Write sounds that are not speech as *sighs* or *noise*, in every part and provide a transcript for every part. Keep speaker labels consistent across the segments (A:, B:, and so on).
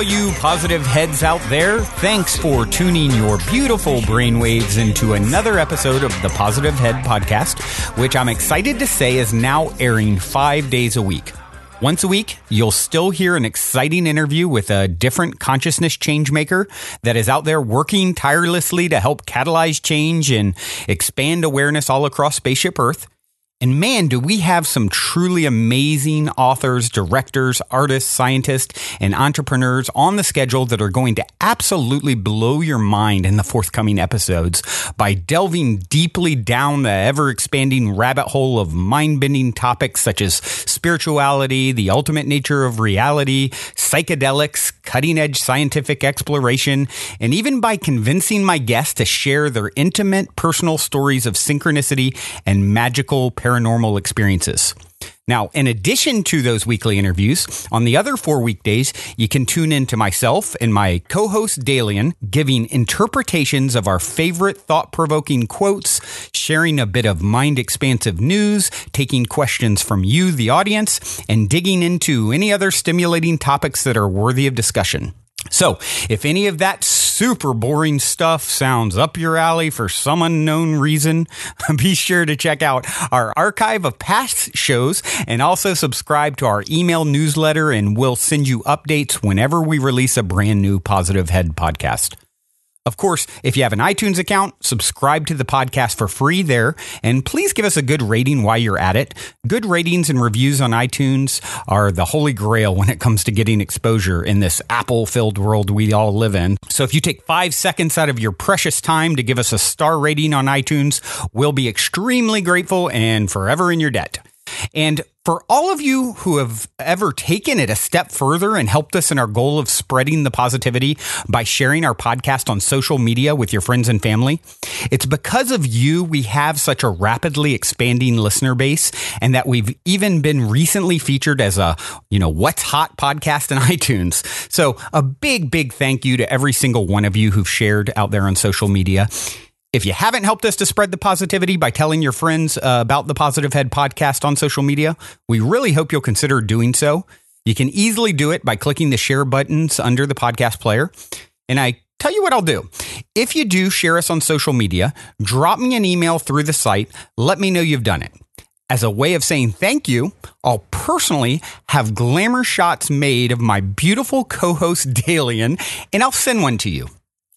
A: All you positive heads out there. Thanks for tuning your beautiful brainwaves into another episode of the Positive Head Podcast, which I'm excited to say is now airing five days a week. Once a week, you'll still hear an exciting interview with a different consciousness changemaker that is out there working tirelessly to help catalyze change and expand awareness all across Spaceship Earth. And man, do we have some truly amazing authors, directors, artists, scientists, and entrepreneurs on the schedule that are going to absolutely blow your mind in the forthcoming episodes by delving deeply down the ever expanding rabbit hole of mind bending topics such as spirituality, the ultimate nature of reality, psychedelics, cutting edge scientific exploration, and even by convincing my guests to share their intimate personal stories of synchronicity and magical paranormal experiences. Now, in addition to those weekly interviews, on the other four weekdays, you can tune in to myself and my co host Dalian giving interpretations of our favorite thought provoking quotes, sharing a bit of mind expansive news, taking questions from you, the audience, and digging into any other stimulating topics that are worthy of discussion. So, if any of that super boring stuff sounds up your alley for some unknown reason, *laughs* be sure to check out our archive of past shows and also subscribe to our email newsletter, and we'll send you updates whenever we release a brand new Positive Head podcast. Of course, if you have an iTunes account, subscribe to the podcast for free there, and please give us a good rating while you're at it. Good ratings and reviews on iTunes are the holy grail when it comes to getting exposure in this Apple filled world we all live in. So if you take five seconds out of your precious time to give us a star rating on iTunes, we'll be extremely grateful and forever in your debt. And for all of you who have ever taken it a step further and helped us in our goal of spreading the positivity by sharing our podcast on social media with your friends and family, it's because of you we have such a rapidly expanding listener base and that we've even been recently featured as a, you know, what's hot podcast in *laughs* iTunes. So a big, big thank you to every single one of you who've shared out there on social media. If you haven't helped us to spread the positivity by telling your friends uh, about the Positive Head podcast on social media, we really hope you'll consider doing so. You can easily do it by clicking the share buttons under the podcast player. And I tell you what I'll do. If you do share us on social media, drop me an email through the site. Let me know you've done it. As a way of saying thank you, I'll personally have glamour shots made of my beautiful co host Dalian, and I'll send one to you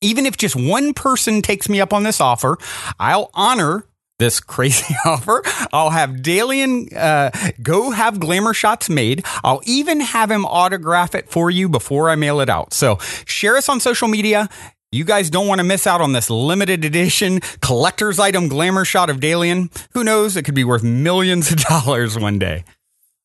A: even if just one person takes me up on this offer, I'll honor this *laughs* crazy offer. I'll have Dalian uh, go have glamour shots made. I'll even have him autograph it for you before I mail it out. So share us on social media. You guys don't want to miss out on this limited edition collector's item glamour shot of Dalian. Who knows? It could be worth millions of *laughs* dollars one day.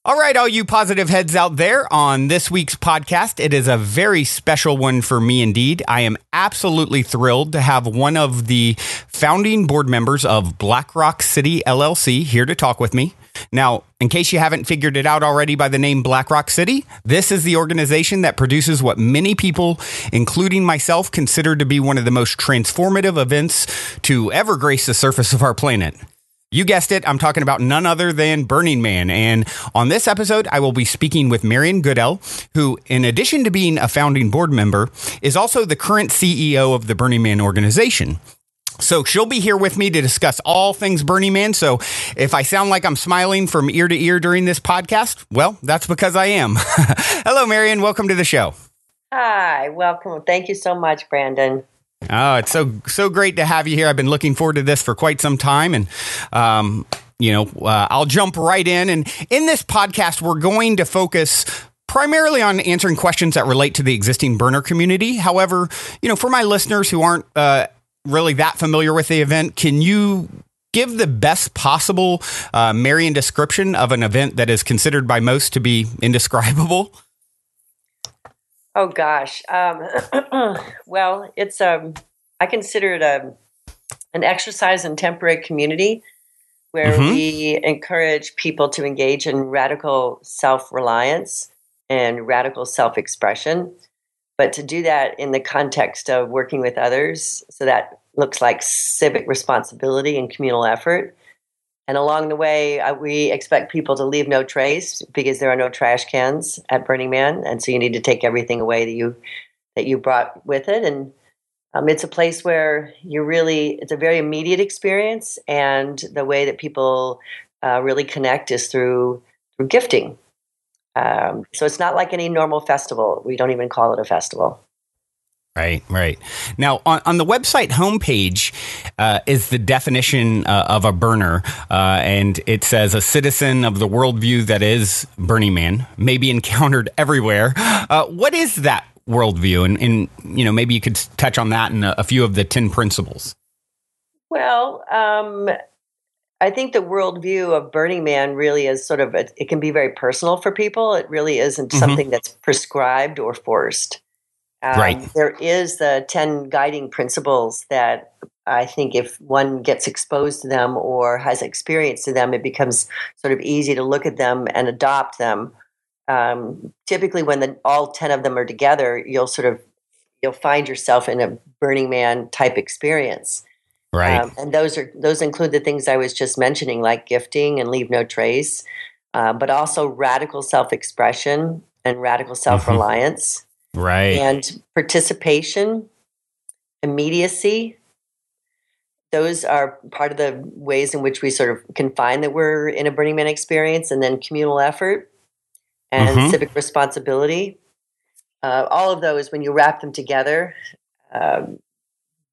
A: All right, all you positive heads out there on this week's podcast, it is a very special one for me indeed. I am absolutely thrilled to have one of the founding board members of Black Rock City LLC here to talk with me. Now, in case you haven't figured it out already by the name Black Rock City, this is the organization that produces what many people, including myself, consider to be one of the most transformative events to ever grace the surface of our planet. You guessed it, I'm talking about none other than Burning Man. And on this episode, I will be speaking with Marian Goodell, who, in addition to being a founding board member, is also the current CEO of the Burning Man organization. So she'll be here with me to discuss all things Burning Man. So if I sound like I'm smiling from ear to ear during this podcast, well, that's because I am. *laughs* Hello, Marian. Welcome to the show.
B: Hi, welcome. Thank you so much, Brandon.
A: Oh, it's so so great to have you here. I've been looking forward to this for quite some time, and um, you know, uh, I'll jump right in. And in this podcast, we're going to focus primarily on answering questions that relate to the existing burner community. However, you know, for my listeners who aren't uh, really that familiar with the event, can you give the best possible uh, Marian description of an event that is considered by most to be indescribable?
B: Oh gosh. Um, *clears throat* well, it's um, I consider it a an exercise in temporary community where mm-hmm. we encourage people to engage in radical self reliance and radical self expression, but to do that in the context of working with others. So that looks like civic responsibility and communal effort. And along the way, uh, we expect people to leave no trace because there are no trash cans at Burning Man, and so you need to take everything away that you that you brought with it. And um, it's a place where you really it's a very immediate experience, and the way that people uh, really connect is through through gifting. Um, so it's not like any normal festival. We don't even call it a festival.
A: Right, right. Now, on, on the website homepage uh, is the definition uh, of a burner, uh, and it says a citizen of the worldview that is Burning Man may be encountered *laughs* everywhere. Uh, what is that worldview? And, and, you know, maybe you could touch on that and a, a few of the 10 principles.
B: Well, um, I think the worldview of Burning Man really is sort of, a, it can be very personal for people. It really isn't mm-hmm. something that's prescribed or forced. Um, right. There is the 10 guiding principles that I think if one gets exposed to them or has experience to them, it becomes sort of easy to look at them and adopt them. Um, typically, when the, all 10 of them are together, you'll sort of you'll find yourself in a Burning Man type experience.
A: Right. Um,
B: and those are those include the things I was just mentioning, like gifting and leave no trace, uh, but also radical self expression and radical self reliance.
A: Mm-hmm right.
B: and participation immediacy. Those are part of the ways in which we sort of can find that we're in a burning man experience and then communal effort and mm-hmm. civic responsibility. Uh, all of those when you wrap them together um,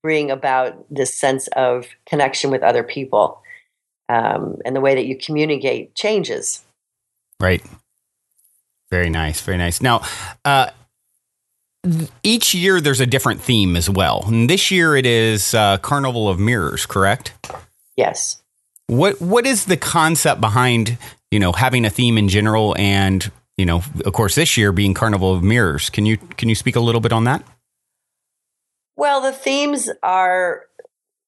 B: bring about this sense of connection with other people um, and the way that you communicate changes.
A: Right. Very nice very nice. Now uh, each year there's a different theme as well. And this year it is uh, Carnival of Mirrors, correct?
B: Yes.
A: What What is the concept behind you know having a theme in general, and you know, of course, this year being Carnival of Mirrors? Can you can you speak a little bit on that?
B: Well, the themes are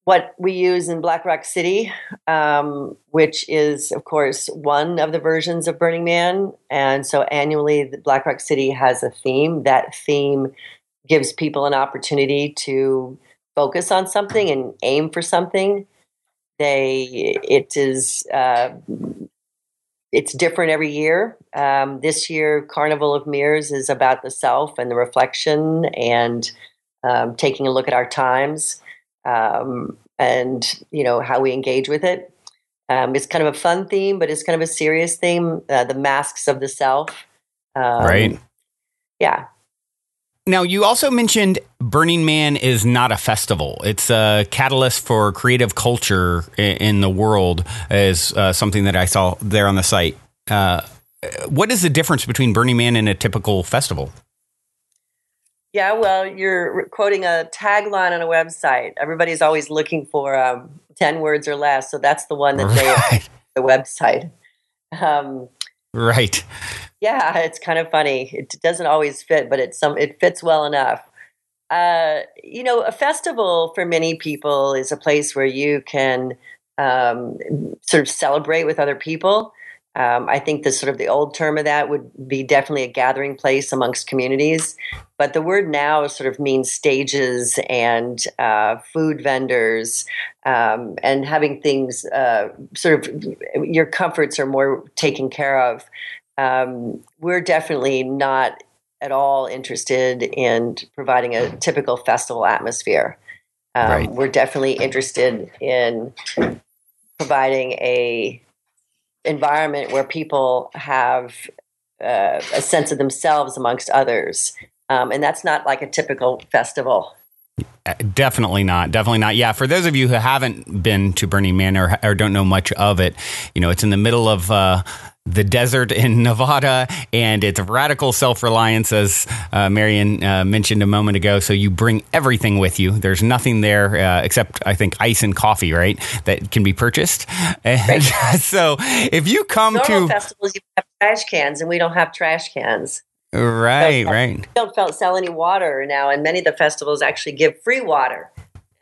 B: what we use in Black Rock City, um, which is, of course, one of the versions of Burning Man. And so annually, Black Rock City has a theme. That theme gives people an opportunity to focus on something and aim for something. They, it is, uh, it's different every year. Um, this year, Carnival of Mirrors is about the self and the reflection and um, taking a look at our times um, and you know how we engage with it. Um, it's kind of a fun theme, but it's kind of a serious theme. Uh, the masks of the self.
A: Um, right.
B: Yeah.
A: Now, you also mentioned Burning Man is not a festival. It's a catalyst for creative culture in the world, is uh, something that I saw there on the site. Uh, what is the difference between Burning Man and a typical festival?
B: Yeah, well, you're quoting a tagline on a website. Everybody's always looking for um, 10 words or less. So that's the one that right. they, *laughs* the website. Um,
A: right.
B: Yeah, it's kind of funny. It doesn't always fit, but it's some, it fits well enough. Uh, you know, a festival for many people is a place where you can um, sort of celebrate with other people. Um, I think the sort of the old term of that would be definitely a gathering place amongst communities. But the word now sort of means stages and uh, food vendors um, and having things uh, sort of your comforts are more taken care of. Um, we're definitely not at all interested in providing a typical festival atmosphere. Um, right. We're definitely interested in providing a environment where people have uh, a sense of themselves amongst others. Um, and that's not like a typical festival.
A: Uh, definitely not. Definitely not. Yeah. For those of you who haven't been to Burning Man or, or don't know much of it, you know, it's in the middle of uh, the desert in *laughs* Nevada, and it's radical self reliance, as uh, Marian uh, mentioned a moment ago. So you bring everything with you. There's nothing there uh, except, I think, ice and coffee, right? That can be purchased. *laughs* And right. *laughs* so if you come
B: Normal
A: to
B: festivals, you have trash cans, and we don't have trash cans.
A: Right, so, right. We
B: don't sell any water now, and many of the festivals actually give free water.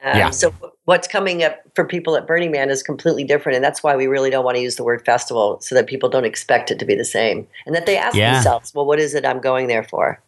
B: Um, yeah. So what's coming up for people at Burning Man is completely different, and that's why we really don't want to use the word festival, so that people don't expect it to be the same, and that they ask yeah. themselves, "Well, what is it I'm going there for?"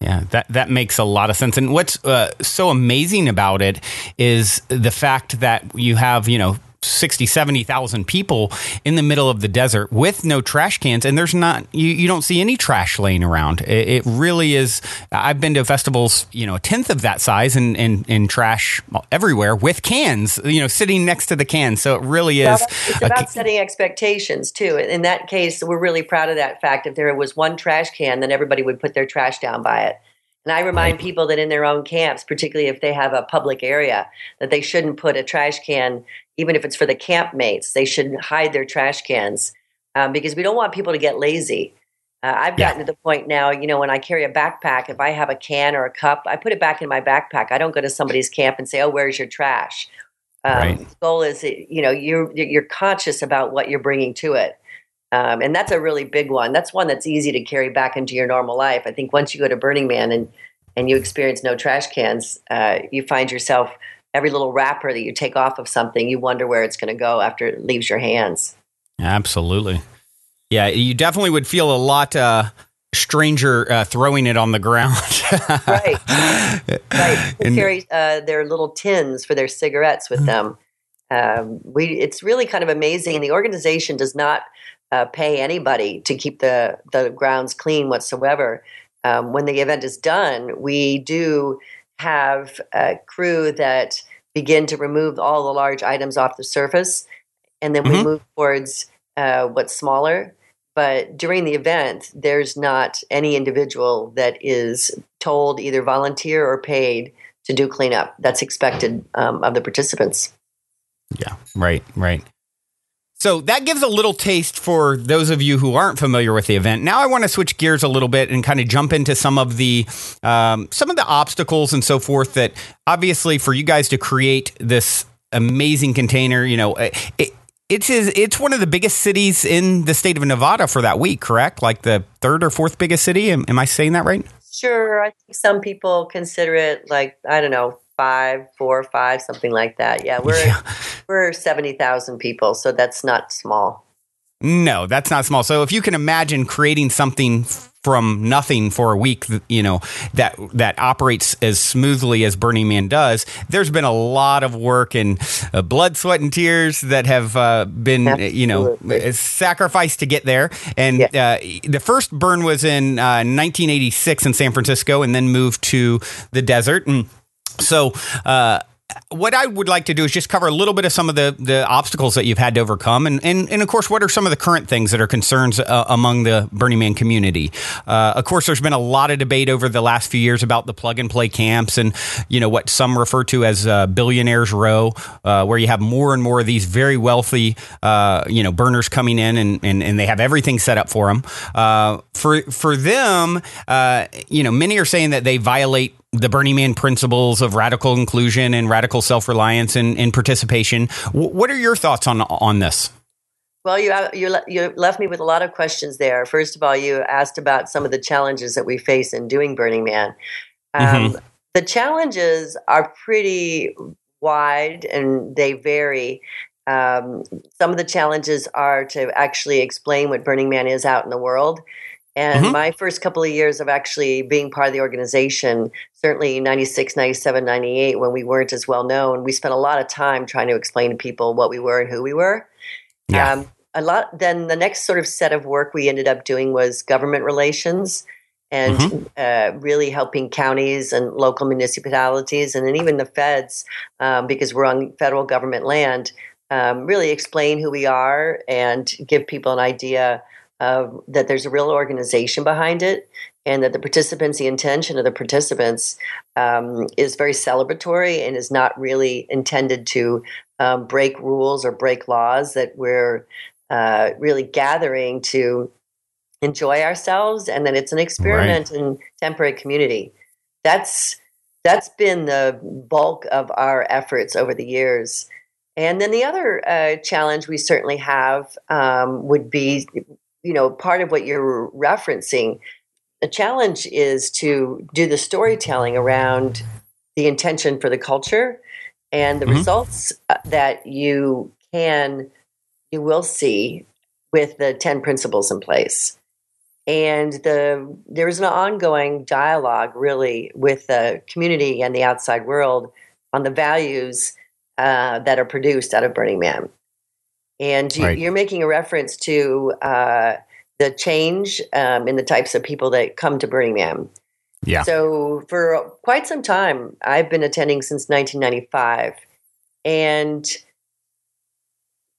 A: Yeah, that that makes a lot of sense. And what's uh, so amazing about it is the fact that you have, you know, 60, 70,000 people in the middle of the desert with no trash cans. And there's not, you, you don't see any trash laying around. It, it really is. I've been to festivals, you know, a tenth of that size and, and, and trash everywhere with cans, you know, sitting next to the cans. So it really is.
B: it's about a, setting expectations too. In that case, we're really proud of that fact. If there was one trash can, then everybody would put their trash down by it. And I remind right. people that in their own camps, particularly if they have a public area, that they shouldn't put a trash can, even if it's for the campmates, they should hide their trash cans um, because we don't want people to get lazy. Uh, I've gotten yeah. to the point now, you know, when I carry a backpack, if I have a can or a cup, I put it back in my backpack. I don't go to somebody's camp and say, "Oh, where's your trash?" Um, right. The goal is, you know, you're you're conscious about what you're bringing to it. Um, and that's a really big one. That's one that's easy to carry back into your normal life. I think once you go to Burning Man and and you experience no trash cans, uh, you find yourself every little wrapper that you take off of something, you wonder where it's going to go after it leaves your hands.
A: Absolutely. Yeah, you definitely would feel a lot uh, stranger uh, throwing it on the ground. *laughs*
B: right. Right. *laughs* They carry uh, their little tins for their cigarettes with them. Um, we, it's really kind of amazing. The organization does not uh, pay anybody to keep the the grounds clean whatsoever. Um, when the event is done, we do have a crew that begin to remove all the large items off the surface, and then mm-hmm. we move towards uh, what's smaller. But during the event, there's not any individual that is told either volunteer or paid to do cleanup. That's expected um, of the participants.
A: Yeah, right, right. So that gives a little taste for those of you who aren't familiar with the event. Now I want to switch gears a little bit and kind of jump into some of the um, some of the obstacles and so forth that obviously for you guys to create this amazing container, you know, it, it's it's one of the biggest cities in the state of Nevada for that week, correct? Like the third or fourth biggest city. Am, am I saying that right?
B: Sure. I think some people consider it like I don't know five, four, five, something like that. Yeah, we're yeah. we're seventy thousand people, so that's not small.
A: No, that's not small. So if you can imagine creating something from nothing for a week, you know that that operates as smoothly as Burning Man does. There's been a lot of work and uh, blood, sweat, and tears that have uh, been, Absolutely. you know, sacrificed to get there. And yeah. uh, the first burn was in 1986 uh, in San Francisco, and then moved to the desert and so, uh, what I would like to do is just cover a little bit of some of the, the obstacles that you've had to overcome, and, and, and of course, what are some of the current things that are concerns uh, among the Burning Man community? Uh, of course, there's been a lot of debate over the last few years about the plug and play camps, and you know what some refer to as uh, billionaires row, uh, where you have more and more of these very wealthy, uh, you know, burners coming in, and, and, and they have everything set up for them. Uh, for for them, you know, many are saying that they violate the Burning Man principles of radical inclusion and radical self reliance and, and, participation. W- what are your thoughts on on this?
B: Well, you you you left me with a lot of questions there. First of all, you asked about some of the challenges that we face in doing Burning Man. Um, mm-hmm. The challenges are pretty wide and they vary. Um, some of the challenges are to actually explain what Burning Man is out in the world. And mm-hmm. my first couple of years of actually being part of the organization, certainly 96, 97, 98, when we weren't as well known, we spent a lot of time trying to explain to people what we were and who we were. Yeah. Um, a lot. Then the next sort of set of work we ended up doing was government relations and mm-hmm. uh, really helping counties and local municipalities and then even the feds, um, because we're on federal government land, um, really explain who we are and give people an idea uh, that there's a real organization behind it and that the participants, the intention of the participants um, is very celebratory and is not really intended to um, break rules or break laws, that we're uh, really gathering to enjoy ourselves and that it's an experiment right. in temporary community. That's that's been the bulk of our efforts over the years. And then the other uh, challenge we certainly have um, would be you know, part of what you're referencing, the challenge is to do the storytelling around the intention for the culture and the mm-hmm. results uh, that you can, you will see with the 10 principles in place. And the there is an ongoing dialogue really with the community and the outside world on the values uh, that are produced out of Burning Man. And you,
A: Right.
B: are making a reference to uh, the change um, in the types of people that come to Burning Man.
A: Yeah.
B: So for quite some time, I've been attending since 1995, and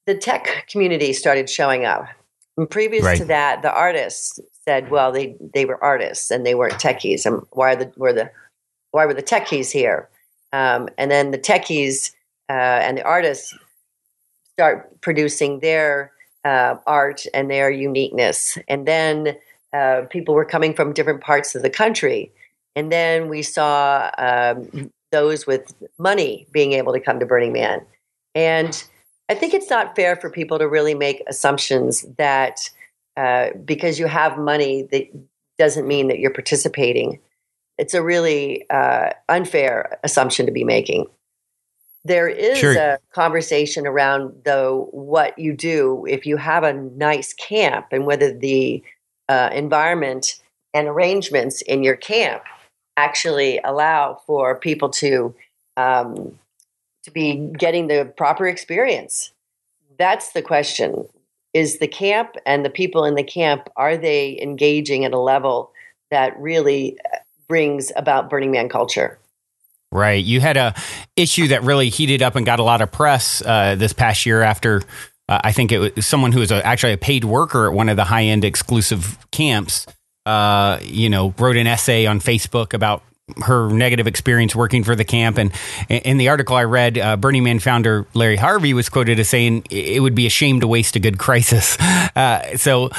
B: the tech community started showing up. And previous
A: Right.
B: to that, the artists said, "Well, they they were artists and they weren't techies. And why are the were the why were the techies here?" Um, and then the techies uh, and the artists start producing their uh, art and their uniqueness, and then uh, people were coming from different parts of the country. And then we saw um, those with money being able to come to Burning Man. And I think it's not fair for people to really make assumptions that uh, because you have money, that doesn't mean that you're participating. It's a really uh, unfair assumption to be making. There is
A: Sure.
B: a conversation around, though, what you do if you have a nice camp and whether the uh, environment and arrangements in your camp actually allow for people to um, to be getting the proper experience. That's the question. Is the camp and the people in the camp are they engaging at a level that really uh, brings about Burning Man culture?
A: Right. You had a issue that really heated up and got a lot of press uh, this past year after uh, I think it was someone who was a, actually a paid worker at one of the high end exclusive camps. Uh, you know, wrote an essay on Facebook about her negative experience working for the camp. And in the article I read, uh, Burning Man founder Larry Harvey was quoted as saying it would be a shame to waste a good crisis. *laughs* Uh, so,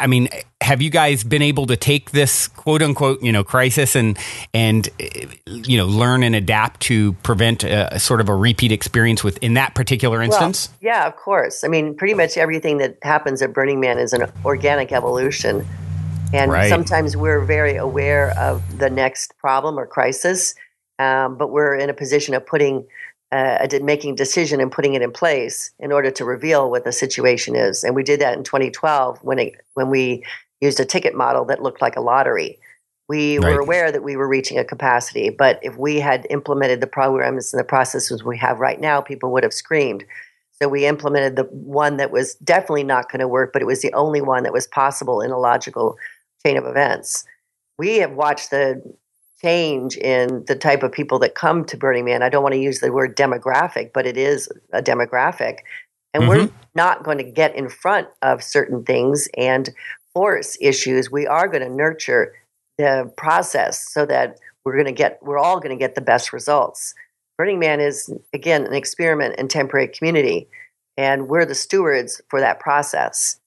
A: I mean, have you guys been able to take this quote unquote, you know, crisis and and you know learn and adapt to prevent a, a sort of a repeat experience with in that particular instance?
B: Well, yeah, of course. I mean, pretty much everything that happens at Burning Man is an organic evolution. And
A: Right.
B: sometimes we're very aware of the next problem or crisis, um, but we're in a position of putting, uh, making a decision and putting it in place in order to reveal what the situation is. And we did that in 2012 when it, when we used a ticket model that looked like a lottery. We
A: Right.
B: were aware that we were reaching a capacity, but if we had implemented the programs and the processes we have right now, people would have screamed. So we implemented the one that was definitely not going to work, but it was the only one that was possible in a logical chain of events. We have watched the change in the type of people that come to Burning Man. I don't want to use the word demographic, but it is a demographic. And we're mm-hmm. not going to get in front of certain things and force issues. We are going to nurture the process so that we're going to get we're all going to get the best results. Burning Man is again an experiment in temporary community and we're the stewards for that process.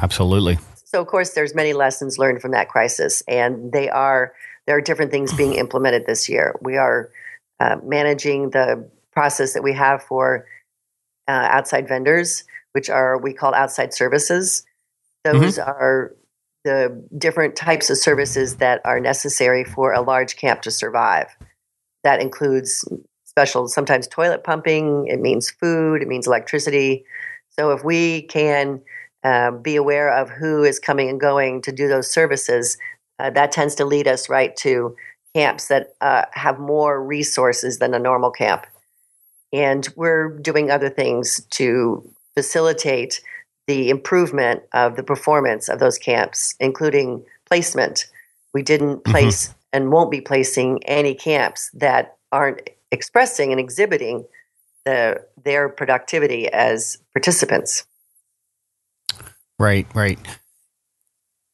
A: Absolutely.
B: So of course there's many lessons learned from that crisis and they are there are different things being *sighs* implemented this year. We are uh, managing the process that we have for uh, outside vendors, which are we call outside services. Those are the different types of services that are necessary for a large camp to survive. That includes special, sometimes toilet pumping, it means food, it means electricity. So if we can um, be aware of who is coming and going to do those services, uh, that tends to lead us right to camps that uh, have more resources than a normal camp. And we're doing other things to facilitate the improvement of the performance of those camps, including placement. We didn't place and won't be placing any camps that aren't expressing and exhibiting the, their productivity as participants.
A: Right, right.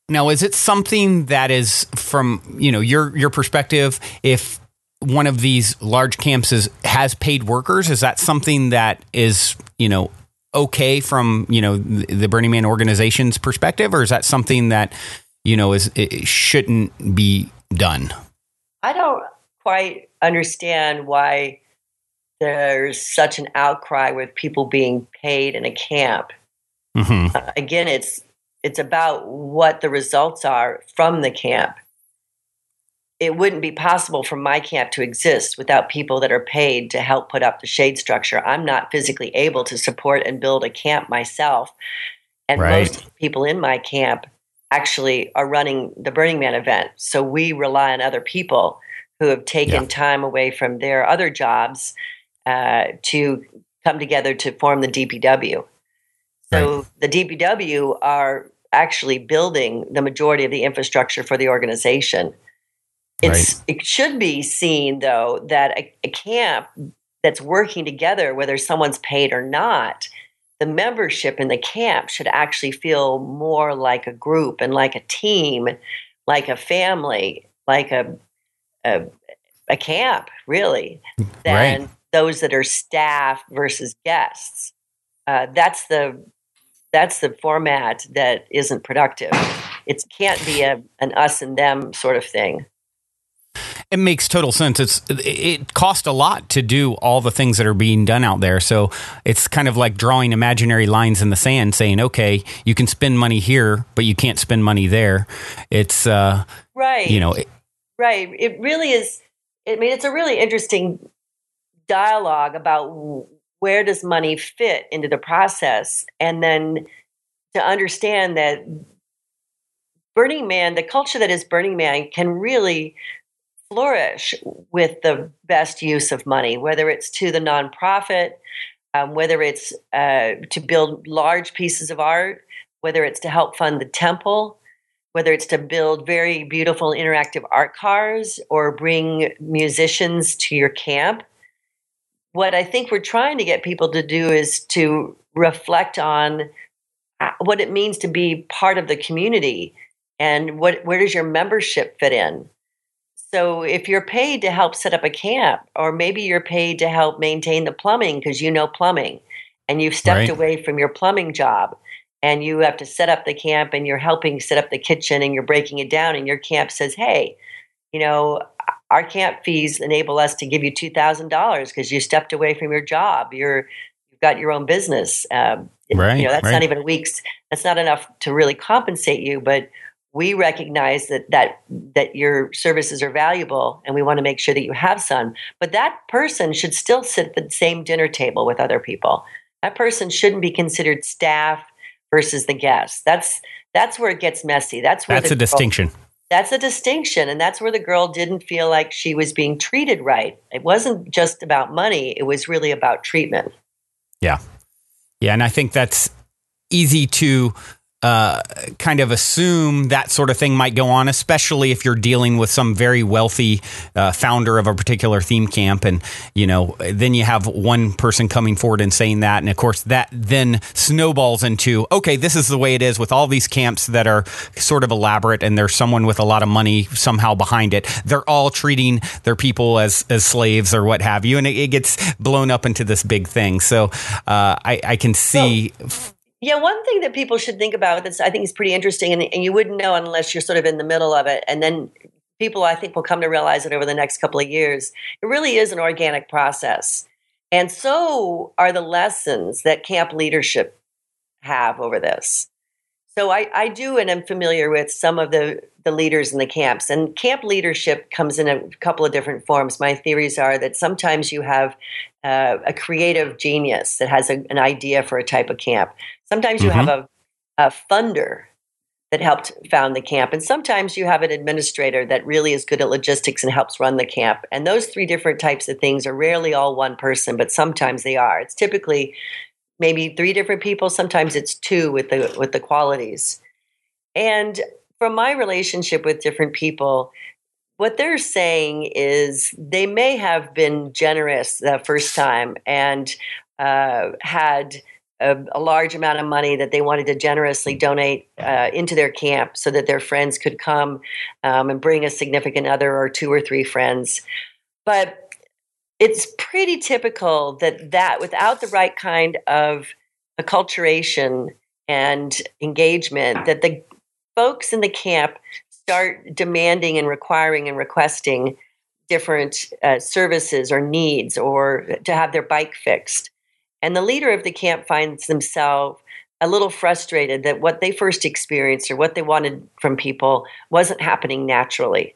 A: Now, is it something that is from you know your your perspective? If one of these large camps is, has paid workers, is that something that is you know okay from you know the the Burning Man organization's perspective, or is that something that you know is it shouldn't be done?
B: I don't quite understand why there's such an outcry with people being paid in a camp.
A: hmm
B: Uh, again, it's it's about what the results are from the camp. It wouldn't be possible for my camp to exist without people that are paid to help put up the shade structure. I'm not physically able to support and build a camp myself. And
A: Right.
B: most people in my camp actually are running the Burning Man event. So we rely on other people who have taken
A: Yeah.
B: time away from their other jobs uh, to come together to form the DPW. So right. the DPW are actually building the majority of the infrastructure for the organization. It's, right. It should be seen, though, that a, a camp that's working together, whether someone's paid or not, the membership in the camp should actually feel more like a group and like a team, like a family, like a a, a camp, really, than right. those that are staff versus guests. Uh, that's the that's the format that isn't productive. It can't be a, an us and them sort of thing.
A: It makes total sense. It's it costs a lot to do all the things that are being done out there. So it's kind of like drawing imaginary lines in the sand, saying, "Okay, you can spend money here, but you can't spend money there." It's uh,
B: right.
A: You know, it,
B: right. It really is. I mean, it's a really interesting dialogue about where does money fit into the process, and then to understand that Burning Man, the culture that is Burning Man, can really flourish with the best use of money, whether it's to the nonprofit, um, whether it's uh, to build large pieces of art, whether it's to help fund the temple, whether it's to build very beautiful interactive art cars or bring musicians to your camp. What I think we're trying to get people to do is to reflect on uh, what it means to be part of the community and what where does your membership fit in so if you're paid to help set up a camp, or maybe you're paid to help maintain the plumbing because you know plumbing and you've stepped right. away from your plumbing job and you have to set up the camp and you're helping set up the kitchen and you're breaking it down and your camp says, hey, you know, our camp fees enable us to give you $2,000 because you stepped away from your job. You're, you've got your own business. Um, right, you know, that's right. not even weeks. That's not enough to really compensate you, but we recognize that that that your services are valuable and we want to make sure that you have some but that person should still sit at the same dinner table with other people that person shouldn't be considered staff versus the guest that's that's where it gets messy that's where
A: that's a distinction
B: that's a distinction and that's where the girl didn't feel like she was being treated right. It wasn't just about money it was really about treatment.
A: Yeah. Yeah and i think that's easy to uh, kind of assume that sort of thing might go on, especially if you're dealing with some very wealthy uh, founder of a particular theme camp. And, you know, then you have one person coming forward and saying that. And of course, that then snowballs into, okay, this is the way it is with all these camps that are sort of elaborate and there's someone with a lot of money somehow behind it. They're all treating their people as, as slaves or what have you. And it, it gets blown up into this big thing. So uh, I, I, can see. Well,
B: yeah, one thing that people should think about that I think is pretty interesting, and, and you wouldn't know unless you're sort of in the middle of it, and then people I think will come to realize it over the next couple of years. It really is an organic process. And so are the lessons that camp leadership have over this. So I, I do and I'm familiar with some of the, the leaders in the camps. And camp leadership comes in a couple of different forms. My theories are that sometimes you have uh, a creative genius that has a, an idea for a type of camp. Sometimes you mm-hmm. have a, a funder that helped found the camp. And sometimes you have an administrator that really is good at logistics and helps run the camp. And those three different types of things are rarely all one person, but sometimes they are. It's typically maybe three different people, sometimes it's two with the with the qualities. And from my relationship with different people, what they're saying is they may have been generous the first time and uh, had a, a, large amount of money that they wanted to generously donate uh, into their camp so that their friends could come um, and bring a significant other or two or three friends. But it's pretty typical that that without the right kind of acculturation and engagement, that the folks in the camp start demanding and requiring and requesting different uh, services or needs or to have their bike fixed and the leader of the camp finds themselves a little frustrated that what they first experienced or what they wanted from people wasn't happening naturally.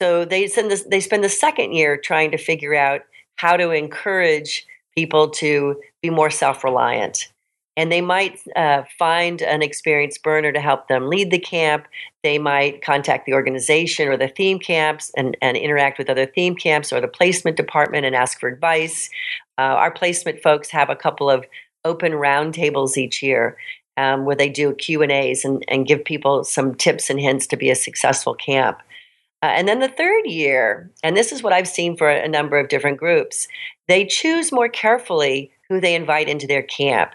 B: So they send this, they spend the second year trying to figure out how to encourage people to be more self-reliant and they might uh, find an experienced burner to help them lead the camp. They might contact the organization or the theme camps and, and interact with other theme camps or the placement department and ask for advice. Uh, our placement folks have a couple of open roundtables each year um, where they do Q and A's and, and give people some tips and hints to be a successful camp. Uh, and then the third year, and this is what I've seen for a number of different groups, they choose more carefully who they invite into their camp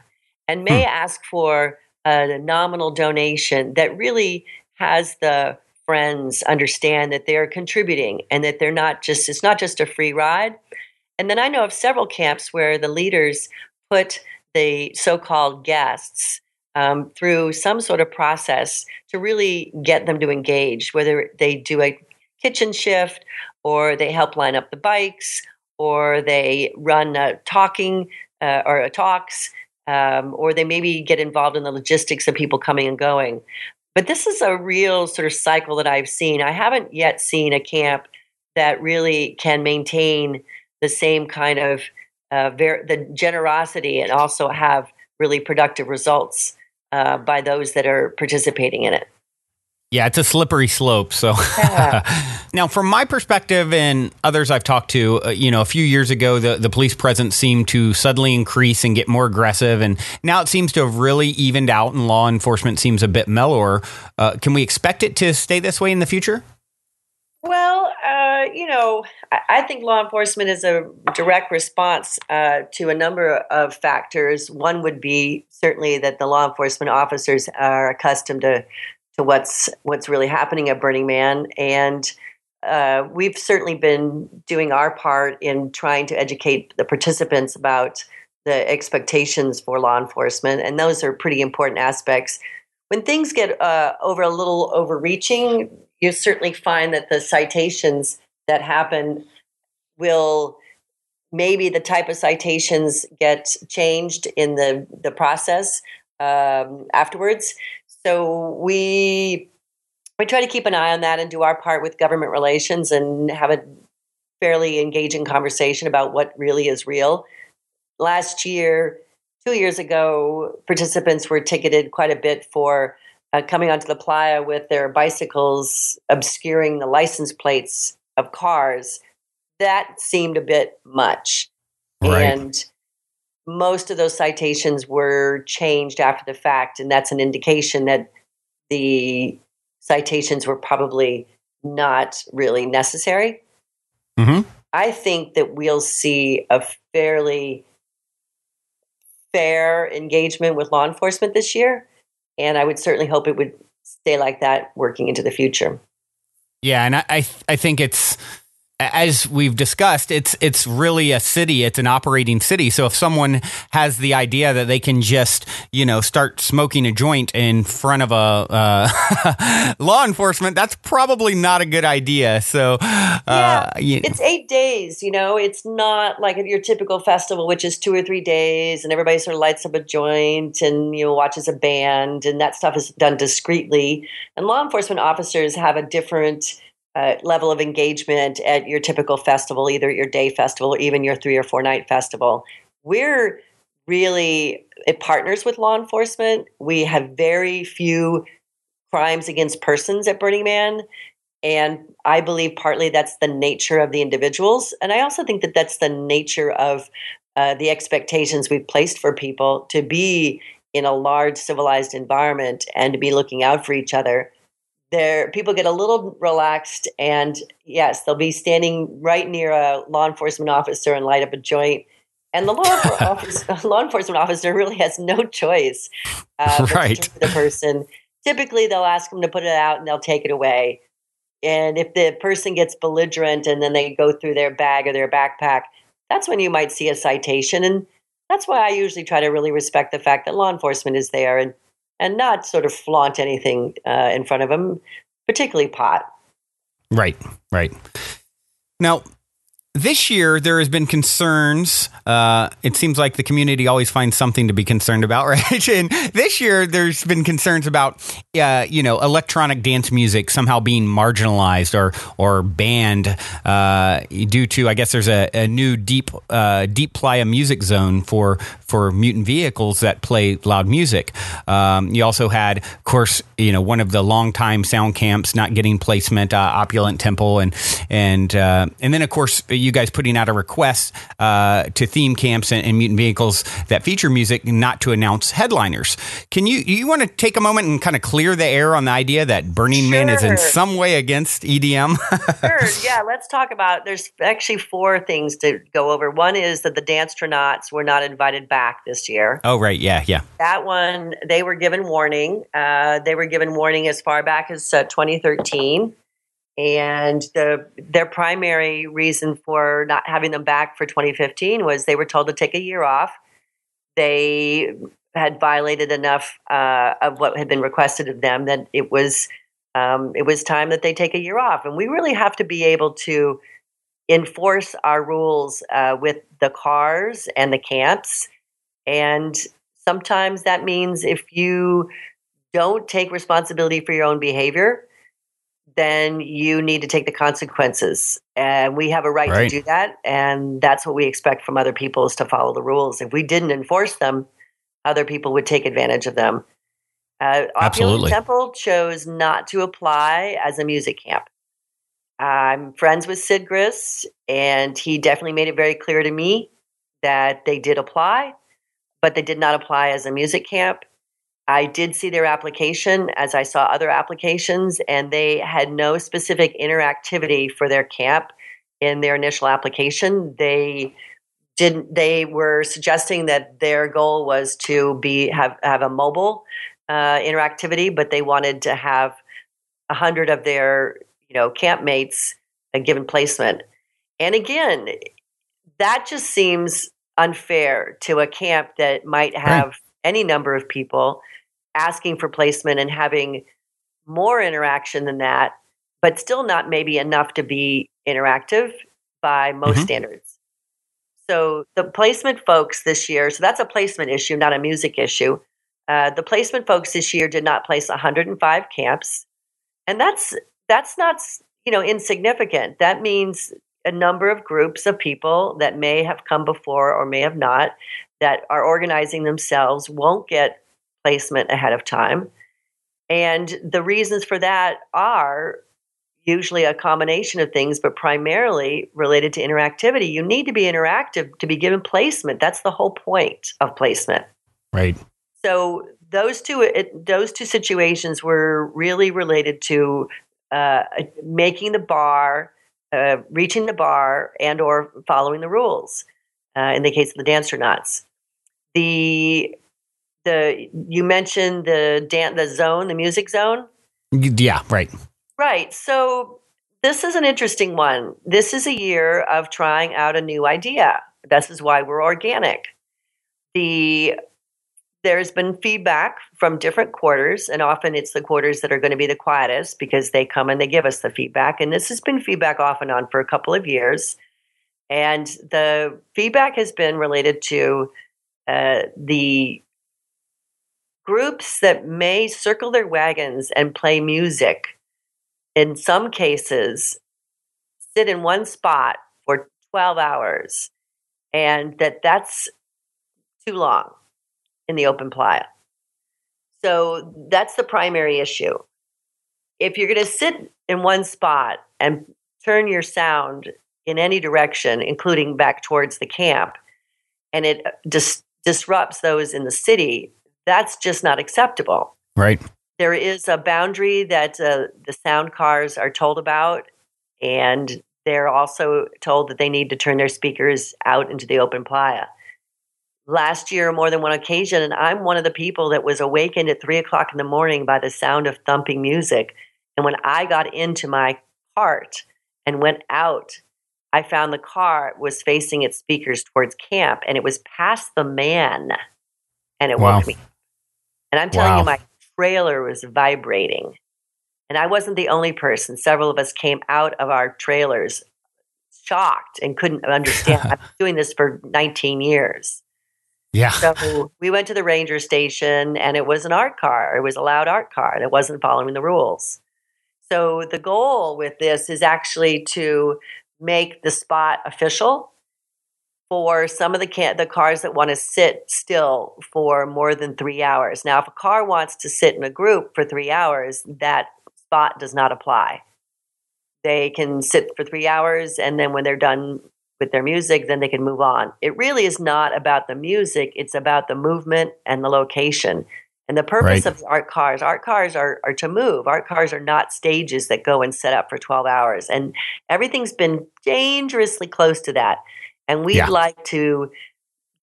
B: and may hmm. ask for a nominal donation that really has the friends understand that they're contributing and that they're not just it's not just a free ride and then i know of several camps where the leaders put the so-called guests um, through some sort of process to really get them to engage whether they do a kitchen shift or they help line up the bikes or they run talking uh, or talks um, or they maybe get involved in the logistics of people coming and going. But this is a real sort of cycle that I've seen. I haven't yet seen a camp that really can maintain the same kind of uh, ver- the generosity and also have really productive results uh, by those that are participating in it.
A: Yeah, it's a slippery slope. So, yeah. *laughs* now from my perspective and others I've talked to, uh, you know, a few years ago, the, the police presence seemed to suddenly increase and get more aggressive. And now it seems to have really evened out and law enforcement seems a bit mellower. Uh, can we expect it to stay this way in the future?
B: Well, uh, you know, I, I, think law enforcement is a direct response uh, to a number of factors. One would be certainly that the law enforcement officers are accustomed to to what's what's really happening at Burning Man, and uh, we've certainly been doing our part in trying to educate the participants about the expectations for law enforcement, and those are pretty important aspects. When things get uh, over a little overreaching, you certainly find that the citations that happen will maybe the type of citations get changed in the the process um, afterwards. So we we try to keep an eye on that and do our part with government relations and have a fairly engaging conversation about what really is real. Last year, two years ago, participants were ticketed quite a bit for uh, coming onto the playa with their bicycles obscuring the license plates of cars. That seemed a bit much. Right. And most of those citations were changed after the fact, and that's an indication that the citations were probably not really necessary. Mm-hmm. I think that we'll see a fairly fair engagement with law enforcement this year, and I would certainly hope it would stay like that working into the future.
A: Yeah, and I I, I think it's as we've discussed, it's it's really a city. It's an operating city. So if someone has the idea that they can just you know start smoking a joint in front of a uh, *laughs* law enforcement, that's probably not a good idea. So uh,
B: yeah, it's eight days. You know, it's not like your typical festival, which is two or three days, and everybody sort of lights up a joint and you know watches a band, and that stuff is done discreetly. And law enforcement officers have a different uh, level of engagement at your typical festival, either your day festival or even your three or four night festival. We're really it partners with law enforcement. We have very few crimes against persons at Burning Man. And I believe partly that's the nature of the individuals. And I also think that that's the nature of uh, the expectations we've placed for people to be in a large civilized environment and to be looking out for each other there people get a little relaxed and yes they'll be standing right near a law enforcement officer and light up a joint. And the law, *laughs* office, *laughs* law enforcement officer really has no choice uh,
A: right.
B: the person. Typically they'll ask them to put it out and they'll take it away. And if the person gets belligerent and then they go through their bag or their backpack that's when you might see a citation. And that's why i usually try to really respect the fact that law enforcement is there and and not sort of flaunt anything uh, in front of them, particularly pot.
A: Right, right. Now, this year there has been concerns. Uh, it seems like the community always finds something to be concerned about, *laughs* right? and this year there's been concerns about, uh, you know, electronic dance music somehow being marginalized or or banned uh, due to, I guess, there's a, a new deep uh, deep playa music zone for for mutant vehicles that play loud music. Um, you also had, of course, you know, one of the longtime sound camps not getting placement, uh, Opulent Temple, and and uh, and then of course you guys putting out a request uh, to theme camps and, and, mutant vehicles that feature music not to announce headliners. Can you you want to take a moment and kind of clear the air on the idea that Burning sure. Man is in some way against EDM?
B: sure. *laughs* Yeah. Let's talk about. There's actually four things to go over. One is that the Dancetronauts were not invited back this year.
A: Oh right. Yeah. Yeah.
B: That one they were given warning. Uh, they were given warning as far back as uh, 2013 and the their primary reason for not having them back for 2015 was they were told to take a year off. They had violated enough uh, of what had been requested of them that it was um, it was time that they take a year off. And we really have to be able to enforce our rules uh, with the cars and the camps. And sometimes that means if you don't take responsibility for your own behavior, then you need to take the consequences. And we have a right, right, to do that. And that's what we expect from other people is to follow the rules. If we didn't enforce them, other people would take advantage of them. Uh, Absolutely. Temple chose not to apply as a music camp. I'm friends with Syd Gris, and he definitely made it very clear to me that they did apply, but they did not apply as a music camp. I did see their application as I saw other applications, and they had no specific interactivity for their camp in their initial application. They didn't. They were suggesting that their goal was to be have have a mobile uh, interactivity, but they wanted to have a hundred of their you know campmates a given placement. And again, that just seems unfair to a camp that might have right. any number of people asking for placement and having more interaction than that, but still not maybe enough to be interactive by most mm-hmm. standards. So the placement folks this year, so that's a placement issue, not a music issue. Uh, the placement folks this year did not place 105 camps, and that's that's not you know insignificant. That means a number of groups of people that may have come before or may have not that are organizing themselves won't get placement ahead of time. And the reasons for that are usually a combination of things, but primarily related to interactivity. You need to be interactive to be given placement. That's the whole point of placement.
A: Right.
B: So those two it, those two situations were really related to uh, making the bar, uh, reaching the bar, and or following the rules. Uh, in the case of the Dancetronauts, the the you mentioned the dan- the zone, the music zone.
A: Yeah, right.
B: Right. So this is an interesting one. This is a year of trying out a new idea. This is why we're organic. The there's been feedback from different quarters, and often it's the quarters that are going to be the quietest because they come and they give us the feedback. And this has been feedback off and on for a couple of years. And the feedback has been related to uh, the groups that may circle their wagons and play music, in some cases, sit in one spot for 12 hours, and that that's too long in the open playa. So that's the primary issue. If you're going to sit in one spot and turn your sound in any direction, including back towards the camp, and it dis- disrupts those in the city, that's just not acceptable.
A: Right.
B: There is a boundary that uh, the sound cars are told about, and they're also told that they need to turn their speakers out into the open playa. Last year, more than one occasion, and I'm one of the people that was awakened at three o'clock in the morning by the sound of thumping music. And when I got into my cart and went out, I found the car was facing its speakers towards camp, and it was past the man, and it wow. woke me and I'm telling wow. you, my trailer was vibrating. And I wasn't the only person. Several of us came out of our trailers shocked and couldn't understand. *laughs* I've been doing this for 19 years.
A: Yeah.
B: So we went to the ranger station and it was an art car. It was a loud art car and it wasn't following the rules. So the goal with this is actually to make the spot official for some of the can- the cars that want to sit still for more than three hours. Now, if a car wants to sit in a group for three hours, that spot does not apply. They can sit for three hours, and then when they're done with their music, then they can move on. It really is not about the music; it's about the movement and the location. And the purpose
A: Right.
B: of art cars, art cars are, are to move. Art cars are not stages that go and set up for 12 hours. And everything's been dangerously close to that. And we'd
A: Yeah.
B: like to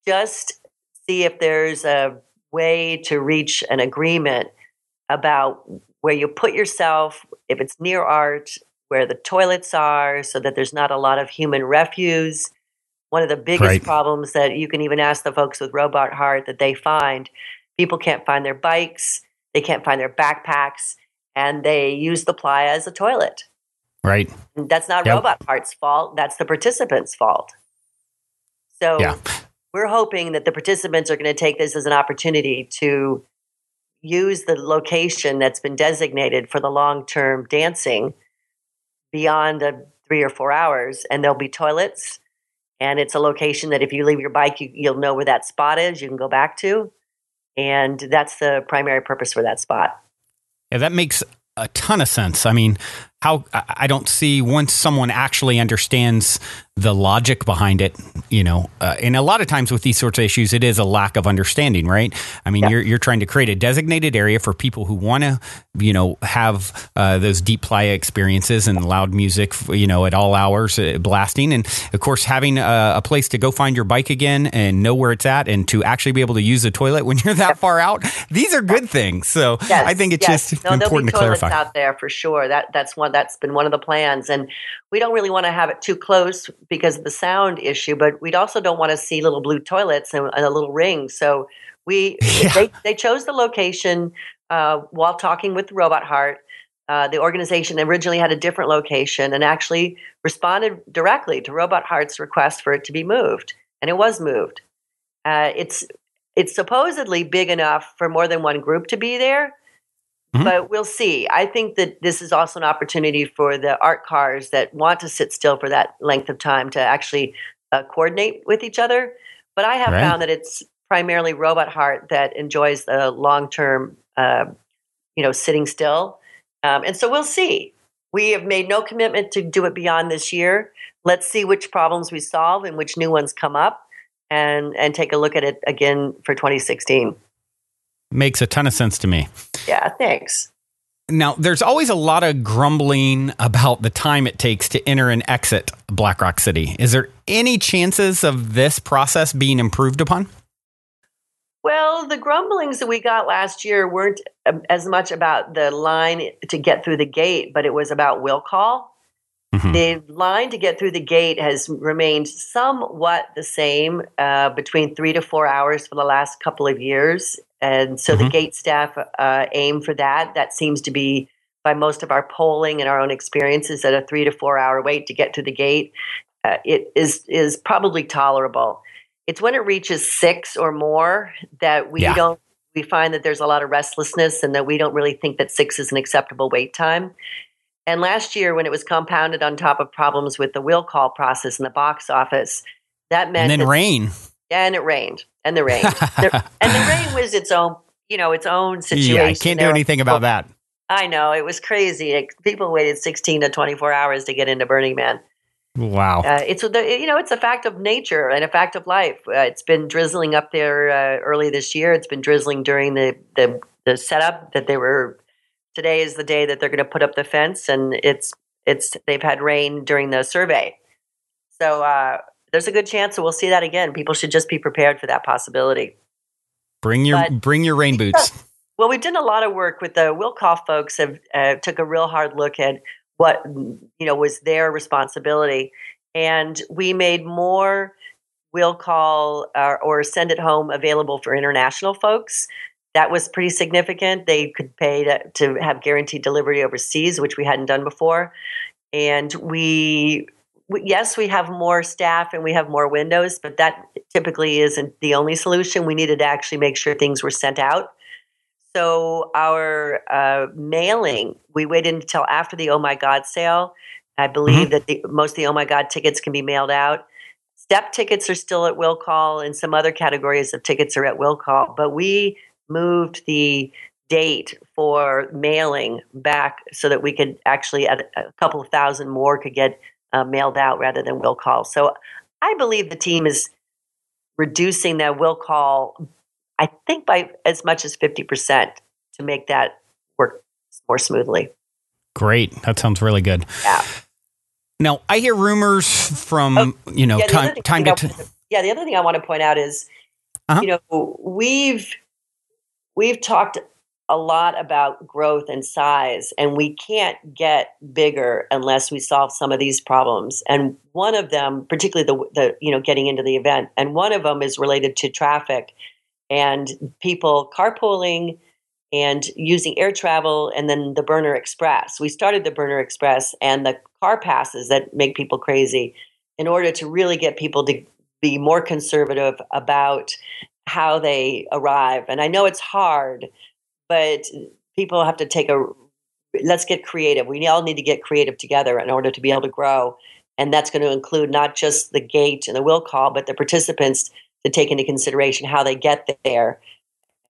B: just see if there's a way to reach an agreement about where you put yourself, if it's near art, where the toilets are, so that there's not a lot of human refuse. One of the biggest
A: Right.
B: problems that you can even ask the folks with Robot Heart that they find people can't find their bikes, they can't find their backpacks, and they use the playa as a toilet.
A: Right.
B: And that's not
A: Yep.
B: Robot Heart's fault, that's the participants' fault. So
A: Yeah.
B: we're hoping that the participants are going to take this as an opportunity to use the location that's been designated for the long term dancing beyond a three or four hours, and there'll be toilets. And it's a location that if you leave your bike, you, you'll know where that spot is. You can go back to. And that's the primary purpose for that spot.
A: Yeah, that makes a ton of sense. I mean, how I don't see once someone actually understands the logic behind it, you know, uh, and a lot of times with these sorts of issues, it is a lack of understanding, right? I mean,
B: Yeah.
A: you're you're trying to create a designated area for people who want to, you know, have uh, those deep playa experiences and loud music, you know, at all hours uh, blasting, and of course having a, a place to go find your bike again and know where it's at, and to actually be able to use the toilet when you're that far out. These are good things. So
B: Yes,
A: I think it's
B: yes.
A: just
B: no,
A: important to clarify.
B: out there for sure. That that's one that's been one of the plans, and we don't really want to have it too close because of the sound issue. But we also don't want to see little blue toilets and, and a little ring. So we *laughs*
A: Yeah.
B: they they chose the location uh, while talking with Robot Heart. Uh, the organization originally had a different location and actually responded directly to Robot Heart's request for it to be moved, and it was moved. Uh, it's it's supposedly big enough for more than one group to be there,
A: Mhm.
B: but we'll see. I think that this is also an opportunity for the art cars that want to sit still for that length of time to actually uh, coordinate with each other. But I have
A: Right.
B: found that it's primarily Robot Heart that enjoys the long term, uh, you know, sitting still. Um, and so we'll see. We have made no commitment to do it beyond this year. Let's see which problems we solve and which new ones come up, and and take a look at it again for 2016.
A: Makes a ton of sense to me.
B: Yeah, thanks.
A: Now, there's always a lot of grumbling about the time it takes to enter and exit Black Rock City. Is there any chances of this process being improved upon?
B: Well, the grumblings that we got last year weren't um, as much about the line to get through the gate, but it was about will call.
A: Mhm.
B: The line to get through the gate has remained somewhat the same uh, between three to four hours for the last couple of years. And so the
A: Mhm.
B: gate staff uh, aim for that. That seems to be, by most of our polling and our own experiences, at a three to four hour wait to get to the gate. Uh, it is is probably tolerable. It's when it reaches six or more that we
A: Yeah.
B: don't we find that there's a lot of restlessness and that we don't really think that six is an acceptable wait time. And last year, when it was compounded on top of problems with the will call process in the box office, that meant
A: And then
B: that,
A: rain.
B: and it rained, and the rain, The- *laughs* and the rain was its own, you know, its own situation.
A: Yeah, I can't do anything about that.
B: I know it was crazy. Like, People waited 16 to 24 hours to get into Burning Man.
A: Wow.
B: Uh, it's the you know it's a fact of nature and a fact of life. Uh, it's been drizzling up there uh, early this year. It's been drizzling during the the, the setup that they were. Today is the day that they're going to put up the fence, and it's it's they've had rain during the survey. So uh, there's a good chance that we'll see that again. People should just be prepared for that possibility.
A: Bring your
B: but-
A: bring your rain boots.
B: Well, we've done a lot of work with the will call folks. Have uh, took a real hard look at what you know was their responsibility, and we made more will call uh, or send it home available for international folks. That was pretty significant. They could pay to, to have guaranteed delivery overseas, which we hadn't done before, and we yes, we have more staff and we have more windows, but that typically isn't the only solution. We needed to actually make sure things were sent out. So our uh, mailing, we waited until after the Oh My God sale. I believe mm-hmm. that the, most of the Oh My God tickets can be mailed out. Step tickets are still at will call, and some other categories of tickets are at will call. But we moved the date for mailing back so that we could actually a couple of thousand more could get uh, mailed out rather than will call. So I believe the team is reducing that will call, I think by as much as 50% to make that work more smoothly.
A: Great. That sounds really good.
B: Yeah.
A: Now, I hear rumors from, oh, you know, yeah, time, time to time.
B: Yeah, the other thing I want to point out is, uh-huh. you know, we've we've talked a lot about growth and size, and we can't get bigger unless we solve some of these problems. And one of them, particularly the, the you know getting into the event, and one of them is related to traffic and people carpooling and using air travel, and then the Burner Express. We started the Burner Express and the car passes that make people crazy in order to really get people to be more conservative about how they arrive. And I know it's hard but people have to take a let's get creative. We all need to get creative together in order to be able to grow. And that's going to include not just the gate and the will call, but the participants to take into consideration how they get there,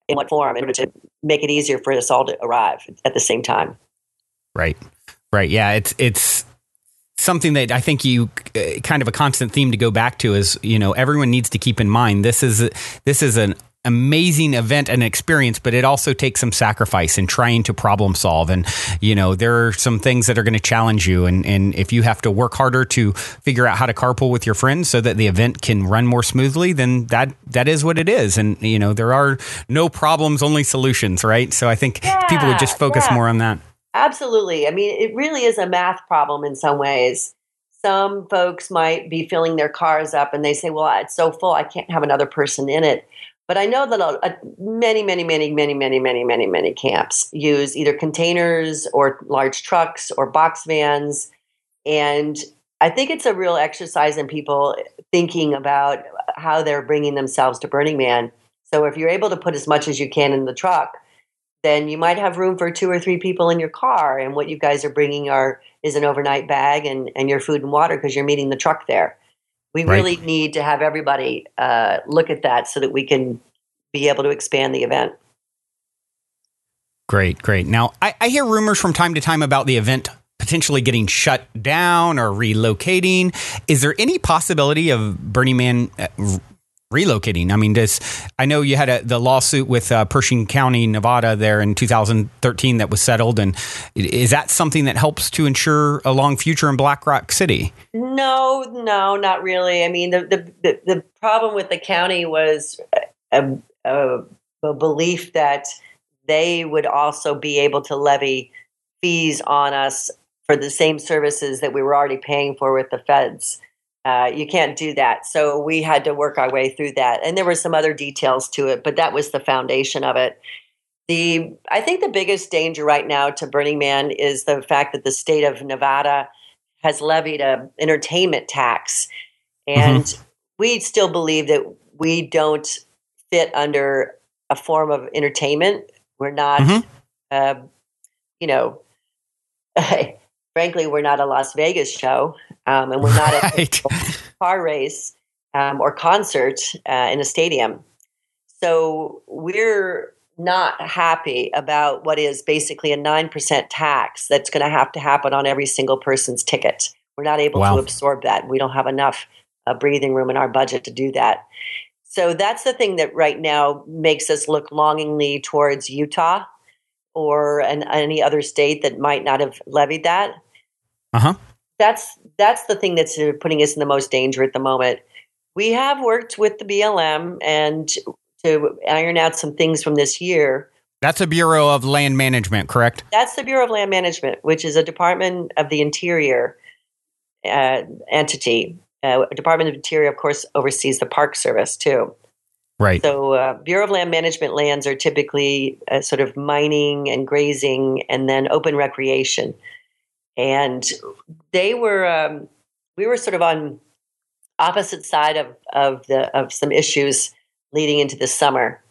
B: in what form, in order to make it easier for us all to arrive at the same time.
A: Right. Right. Yeah. It's, it's, something that I think you uh, kind of a constant theme to go back to is you know everyone needs to keep in mind this is this is an amazing event and experience, but it also takes some sacrifice in trying to problem solve. And, you know, there are some things that are going to challenge you. And, and if you have to work harder to figure out how to carpool with your friends so that the event can run more smoothly, then that, that is what it is. And, you know, there are no problems, only solutions, right? So I think yeah, people would just focus yeah. more on that.
B: Absolutely. I mean, it really is a math problem in some ways some folks might be filling their cars up and they say, well, it's so full, I can't have another person in it. But I know that a, many, many, many, many, many, many, many, many camps use either containers or large trucks or box vans. And I think it's a real exercise in people thinking about how they're bringing themselves to Burning Man. So if you're able to put as much as you can in the truck, then you might have room for two or three people in your car. And what you guys are bringing are is an overnight bag and, and your food and water because you're meeting the truck there. We right. really need to have everybody uh, look at that so that we can be able to expand the event.
A: Great, great. Now, I, I hear rumors from time to time about the event potentially getting shut down or relocating. Is there any possibility of Burning Man uh, relocating. I mean, this. I know you had a, the lawsuit with uh, Pershing County, Nevada, there in 2013 that was settled, and is that something that helps to ensure a long future in Black Rock City?
B: No, no, not really. I mean, the the the, problem with the county was a, a, a belief that they would also be able to levy fees on us for the same services that we were already paying for with the feds. Uh, you can't do that. So we had to work our way through that. And there were some other details to it, but that was the foundation of it. The I think the biggest danger right now to Burning Man is the fact that the state of Nevada has levied a entertainment tax. And mm-hmm. we still believe that we don't fit under a form of entertainment. We're not mm-hmm. uh, you know *laughs* frankly, we're not a Las Vegas show, um, and we're not right. a *laughs* car race um, or concert uh, in a stadium. So we're not happy about what is basically a 9% tax that's going to have to happen on every single person's ticket. We're not able wow. to absorb that. We don't have enough uh, breathing room in our budget to do that. So that's the thing that right now makes us look longingly towards Utah or an, any other state that might not have levied that.
A: Uh-huh.
B: That's that's the thing that's uh, putting us in the most danger at the moment. We have worked with the BLM and to iron out some things from this year.
A: That's a Bureau of Land Management, correct?
B: That's the Bureau of Land Management, which is a Department of the Interior uh, entity. Uh, Department of Interior, of course, oversees the Park Service too.
A: Right.
B: So, uh, Bureau of Land Management lands are typically uh, sort of mining and grazing, and then open recreation and they were um, we were sort of on opposite side of, of the of some issues leading into the summer.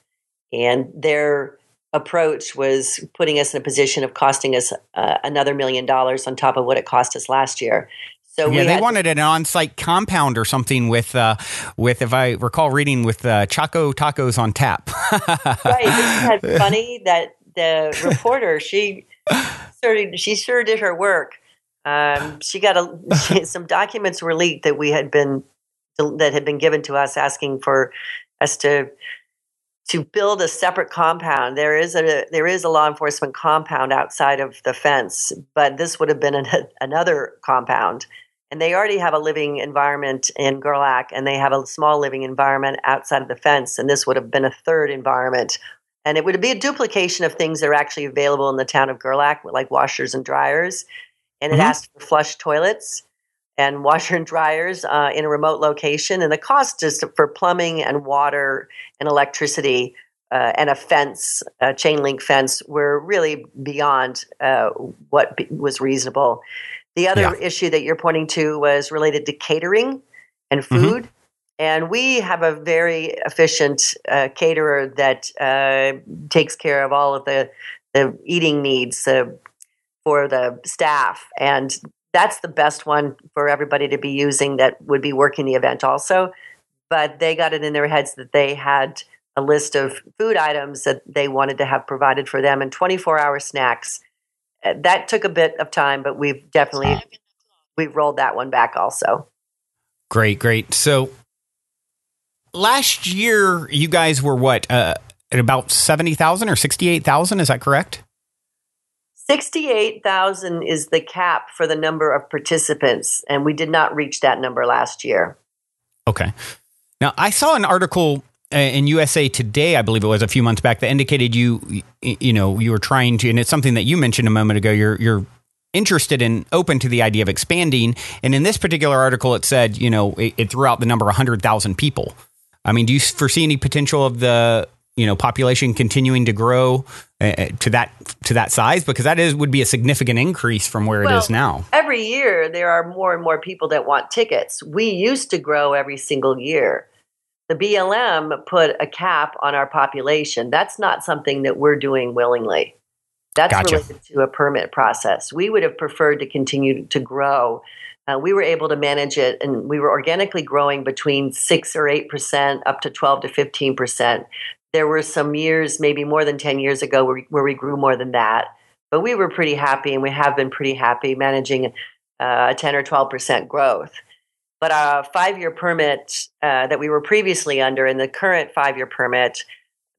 B: And their approach was putting us in a position of costing us uh, another million dollars on top of what it cost us last year.
A: So yeah, they wanted an on-site compound or something with, uh, with if I recall reading, with uh, Choco Tacos on tap. *laughs*
B: right, isn't that funny that the reporter she she sure did her work. Um, *sighs* she got a she, *laughs* some documents were leaked that we had been that had been given to us asking for us to to build a separate compound. There is a there is a law enforcement compound outside of the fence, but this would have been an, *laughs* another compound and they already have a living environment in Gerlach, and they have a small living environment outside of the fence, and this would have been a third environment. And it would be a duplication of things that are actually available in the town of Gerlach, like washers and dryers. And it mm-hmm. asked for flush toilets and washer and dryers uh, in a remote location. And the cost is for plumbing and water and electricity uh, and a fence, a chain link fence, were really beyond uh, what was reasonable. The other yeah. issue that you're pointing to was related to catering and mm-hmm. food. Mm-hmm. And we have a very efficient uh, caterer that uh, takes care of all of the, the eating needs uh, for the staff. And that's the best one for everybody to be using that would be working the event also. But they got it in their heads that they had a list of food items that they wanted to have provided for them and 24 hour snacks that took a bit of time, but we've definitely we've rolled that one back also.
A: Great, great. So last year, you guys were what uh, at about seventy thousand or sixty eight thousand? Is that correct?
B: Sixty-eight thousand is the cap for the number of participants, and we did not reach that number last year.
A: Okay. Now I saw an article uh, in USA Today, I believe it was a few months back, that indicated you, you know, you were trying to, and it's something that you mentioned a moment ago. You're you're interested and open to the idea of expanding. And in this particular article, it said, you know, it, it threw out the number 100,000 people. I mean, do you foresee any potential of the you know population continuing to grow uh, to that to that size because that is would be a significant increase from where well, it is now.
B: Every year there are more and more people that want tickets. We used to grow every single year the BLM put a cap on our population. That's not something that we're doing willingly. That's gotcha. related to a permit process. We would have preferred to continue to grow. Uh, we were able to manage it, and we were organically growing between six or eight percent up to twelve to fifteen percent. There were some years, maybe more than ten years ago, where we, where we grew more than that. But we were pretty happy, and we have been pretty happy managing uh, a ten or twelve percent growth. But a five year permit uh, that we were previously under, and the current five year permit,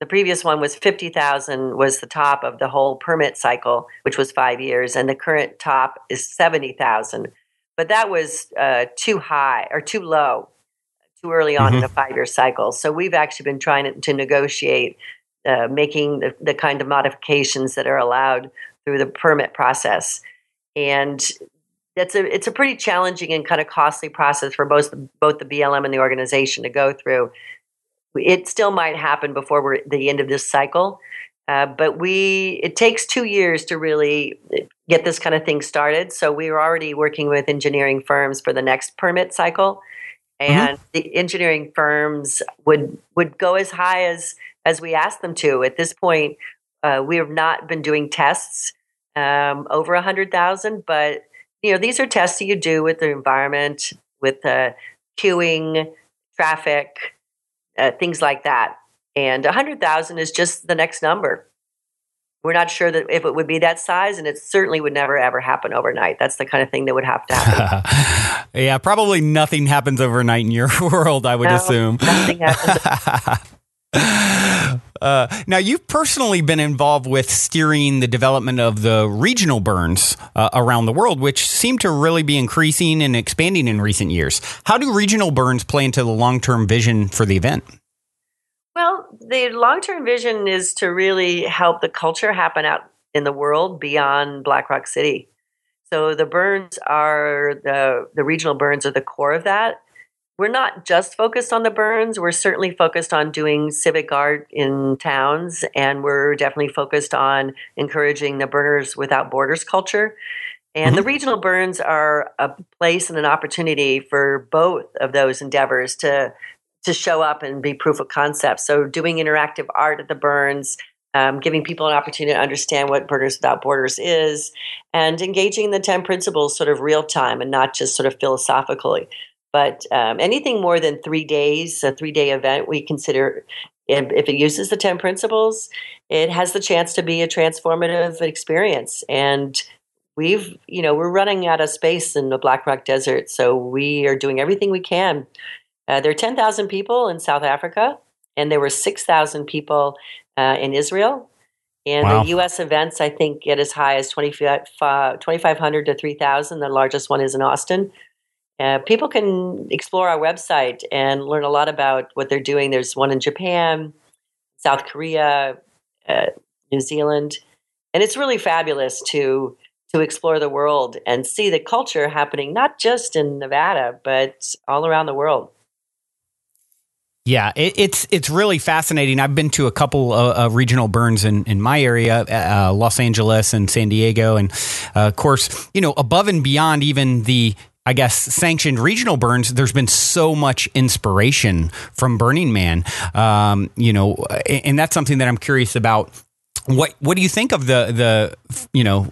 B: the previous one was 50,000 was the top of the whole permit cycle, which was five years, and the current top is 70,000. But that was uh, too high or too low, too early on mm-hmm. in a five year cycle. So we've actually been trying to negotiate uh, making the, the kind of modifications that are allowed through the permit process. And it's a it's a pretty challenging and kind of costly process for both both the BLM and the organization to go through. It still might happen before we're the end of this cycle, uh, but we it takes two years to really get this kind of thing started. So we are already working with engineering firms for the next permit cycle, mm-hmm. and mm-hmm. the engineering firms would would go as high as as we ask them to. At this point, uh, we have not been doing tests um, over a hundred thousand, but you know, these are tests that you do with the environment, with uh, queuing, traffic, uh, things like that. And 100,000 is just the next number. We're not sure that if it would be that size, and it certainly would never ever happen overnight. That's the kind of thing that would have to happen. *laughs*
A: yeah, probably nothing happens overnight in your *laughs* world, I would no, assume.
B: Nothing happens. *laughs*
A: Uh, now, you've personally been involved with steering the development of the regional burns uh, around the world, which seem to really be increasing and expanding in recent years. How do regional burns play into the long term vision for the event?
B: Well, the long term vision is to really help the culture happen out in the world beyond Black Rock City. So the burns are the the regional burns are the core of that we're not just focused on the burns. We're certainly focused on doing civic art in towns, and we're definitely focused on encouraging the Burners Without Borders culture. And mm-hmm. the regional burns are a place and an opportunity for both of those endeavors to to show up and be proof of concept. So doing interactive art at the burns, um, giving people an opportunity to understand what Burners Without Borders is, and engaging the 10 principles sort of real time and not just sort of philosophically. But um, anything more than three days, a three day event, we consider if it uses the 10 principles, it has the chance to be a transformative experience. And we've, you know, we're running out of space in the Black Rock Desert. So we are doing everything we can. Uh, there are 10,000 people in South Africa, and there were 6,000 people uh, in Israel. And wow. the U.S. events, I think, get as high as 2,500 to 3,000. The largest one is in Austin. Uh, people can explore our website and learn a lot about what they're doing. There's one in Japan, South Korea, uh, New Zealand, and it's really fabulous to to explore the world and see the culture happening not just in Nevada but all around the world.
A: Yeah, it, it's it's really fascinating. I've been to a couple of, of regional burns in, in my area, uh, Los Angeles and San Diego, and uh, of course, you know, above and beyond even the I guess, sanctioned regional burns, there's been so much inspiration from Burning Man. Um, you know, and that's something that I'm curious about. What what do you think of the the you know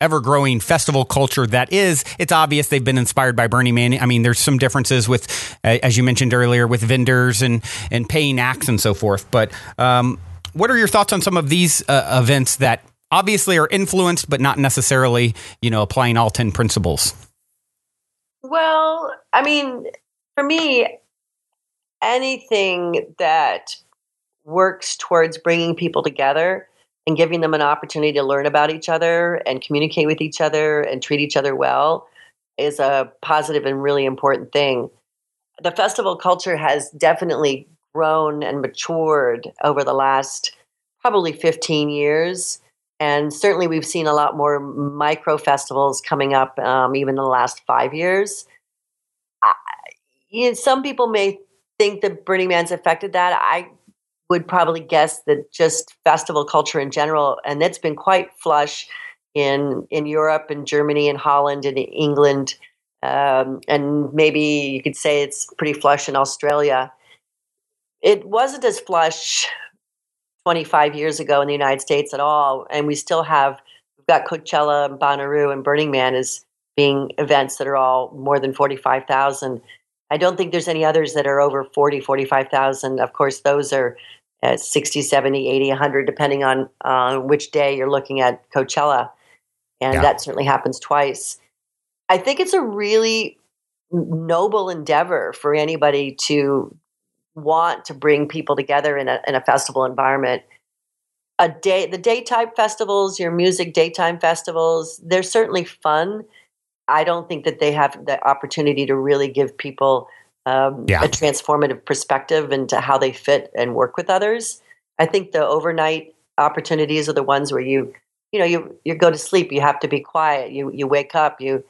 A: ever growing festival culture that is? It's obvious they've been inspired by Burning Man. I mean, there's some differences with, as you mentioned earlier, with vendors and and paying acts and so forth. But um, what are your thoughts on some of these uh, events that obviously are influenced, but not necessarily you know applying all ten principles?
B: Well, I mean, for me, anything that works towards bringing people together and giving them an opportunity to learn about each other and communicate with each other and treat each other well is a positive and really important thing. The festival culture has definitely grown and matured over the last probably 15 years. And certainly, we've seen a lot more micro festivals coming up, um, even in the last five years. I, you know, some people may think that Burning Man's affected that. I would probably guess that just festival culture in general, and it's been quite flush in in Europe and Germany and Holland and England, um, and maybe you could say it's pretty flush in Australia. It wasn't as flush 25 years ago in the United States at all. And we still have, we've got Coachella and Bonnaroo and Burning Man as being events that are all more than 45,000. I don't think there's any others that are over 40, 45,000. Of course, those are at 60, 70, 80, 100, depending on uh, which day you're looking at Coachella. And yeah. that certainly happens twice. I think it's a really noble endeavor for anybody to want to bring people together in a, in a festival environment a day the daytime festivals your music daytime festivals they're certainly fun i don't think that they have the opportunity to really give people um, yeah. a transformative perspective into how they fit and work with others. I think the overnight opportunities are the ones where you you know you you go to sleep you have to be quiet you you wake up you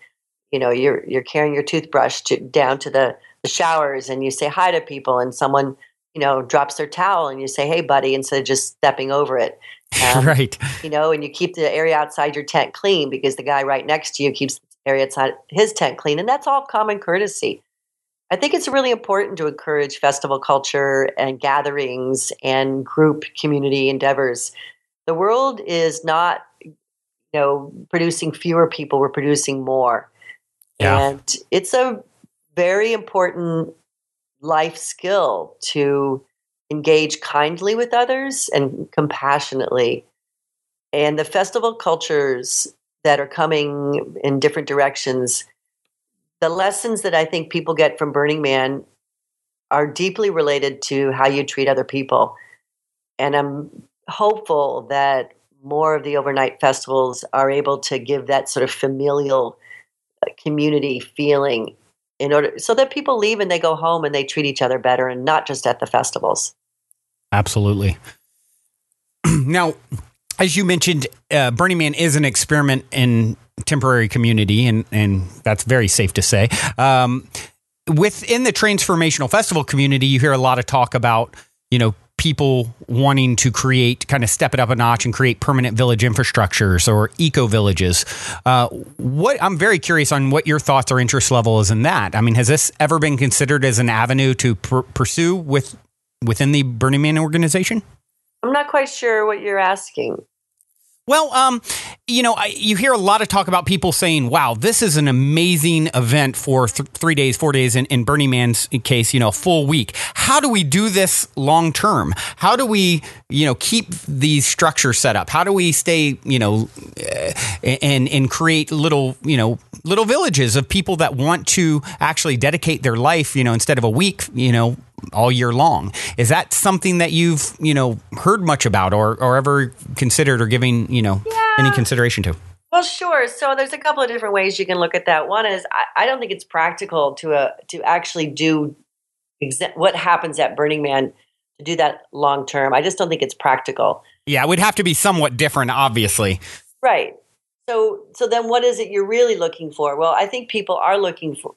B: you know you're you're carrying your toothbrush to, down to the the showers and you say hi to people and someone you know drops their towel and you say hey buddy instead of just stepping over it. *laughs*
A: Um, right.
B: you know and you keep the area outside your tent clean because the guy right next to you keeps the area outside his tent clean and that's all common courtesy i think it's really important to encourage festival culture and gatherings and group community endeavors the world is not you know producing fewer people we're producing more yeah. and it's a very important life skill to engage kindly with others and compassionately. And the festival cultures that are coming in different directions, the lessons that I think people get from Burning Man are deeply related to how you treat other people. And I'm hopeful that more of the overnight festivals are able to give that sort of familial uh, community feeling in order so that people leave and they go home and they treat each other better and not just at the festivals.
A: Absolutely. *clears throat* now, as you mentioned, uh, Burning Man is an experiment in temporary community, and and that's very safe to say. Um, within the transformational festival community, you hear a lot of talk about you know people wanting to create, kind of step it up a notch and create permanent village infrastructures or eco villages. Uh, what I'm very curious on what your thoughts or interest level is in that. I mean, has this ever been considered as an avenue to pr- pursue with within the Burning Man organization?
B: I'm not quite sure what you're asking.
A: Well, um, you know, I, you hear a lot of talk about people saying, "Wow, this is an amazing event for th- three days, four days." In, in Burning Man's case, you know, full week. How do we do this long term? How do we, you know, keep these structures set up? How do we stay, you know, uh, and and create little, you know, little villages of people that want to actually dedicate their life, you know, instead of a week, you know, all year long. Is that something that you've you know heard much about or or ever considered or giving you know yeah. any consideration to?
B: Well, sure. So there's a couple of different ways you can look at that. One is I, I don't think it's practical to uh, to actually do exa- what happens at Burning Man to do that long term. I just don't think it's practical.
A: Yeah, it would have to be somewhat different, obviously.
B: Right. So so then what is it you're really looking for? Well, I think people are looking for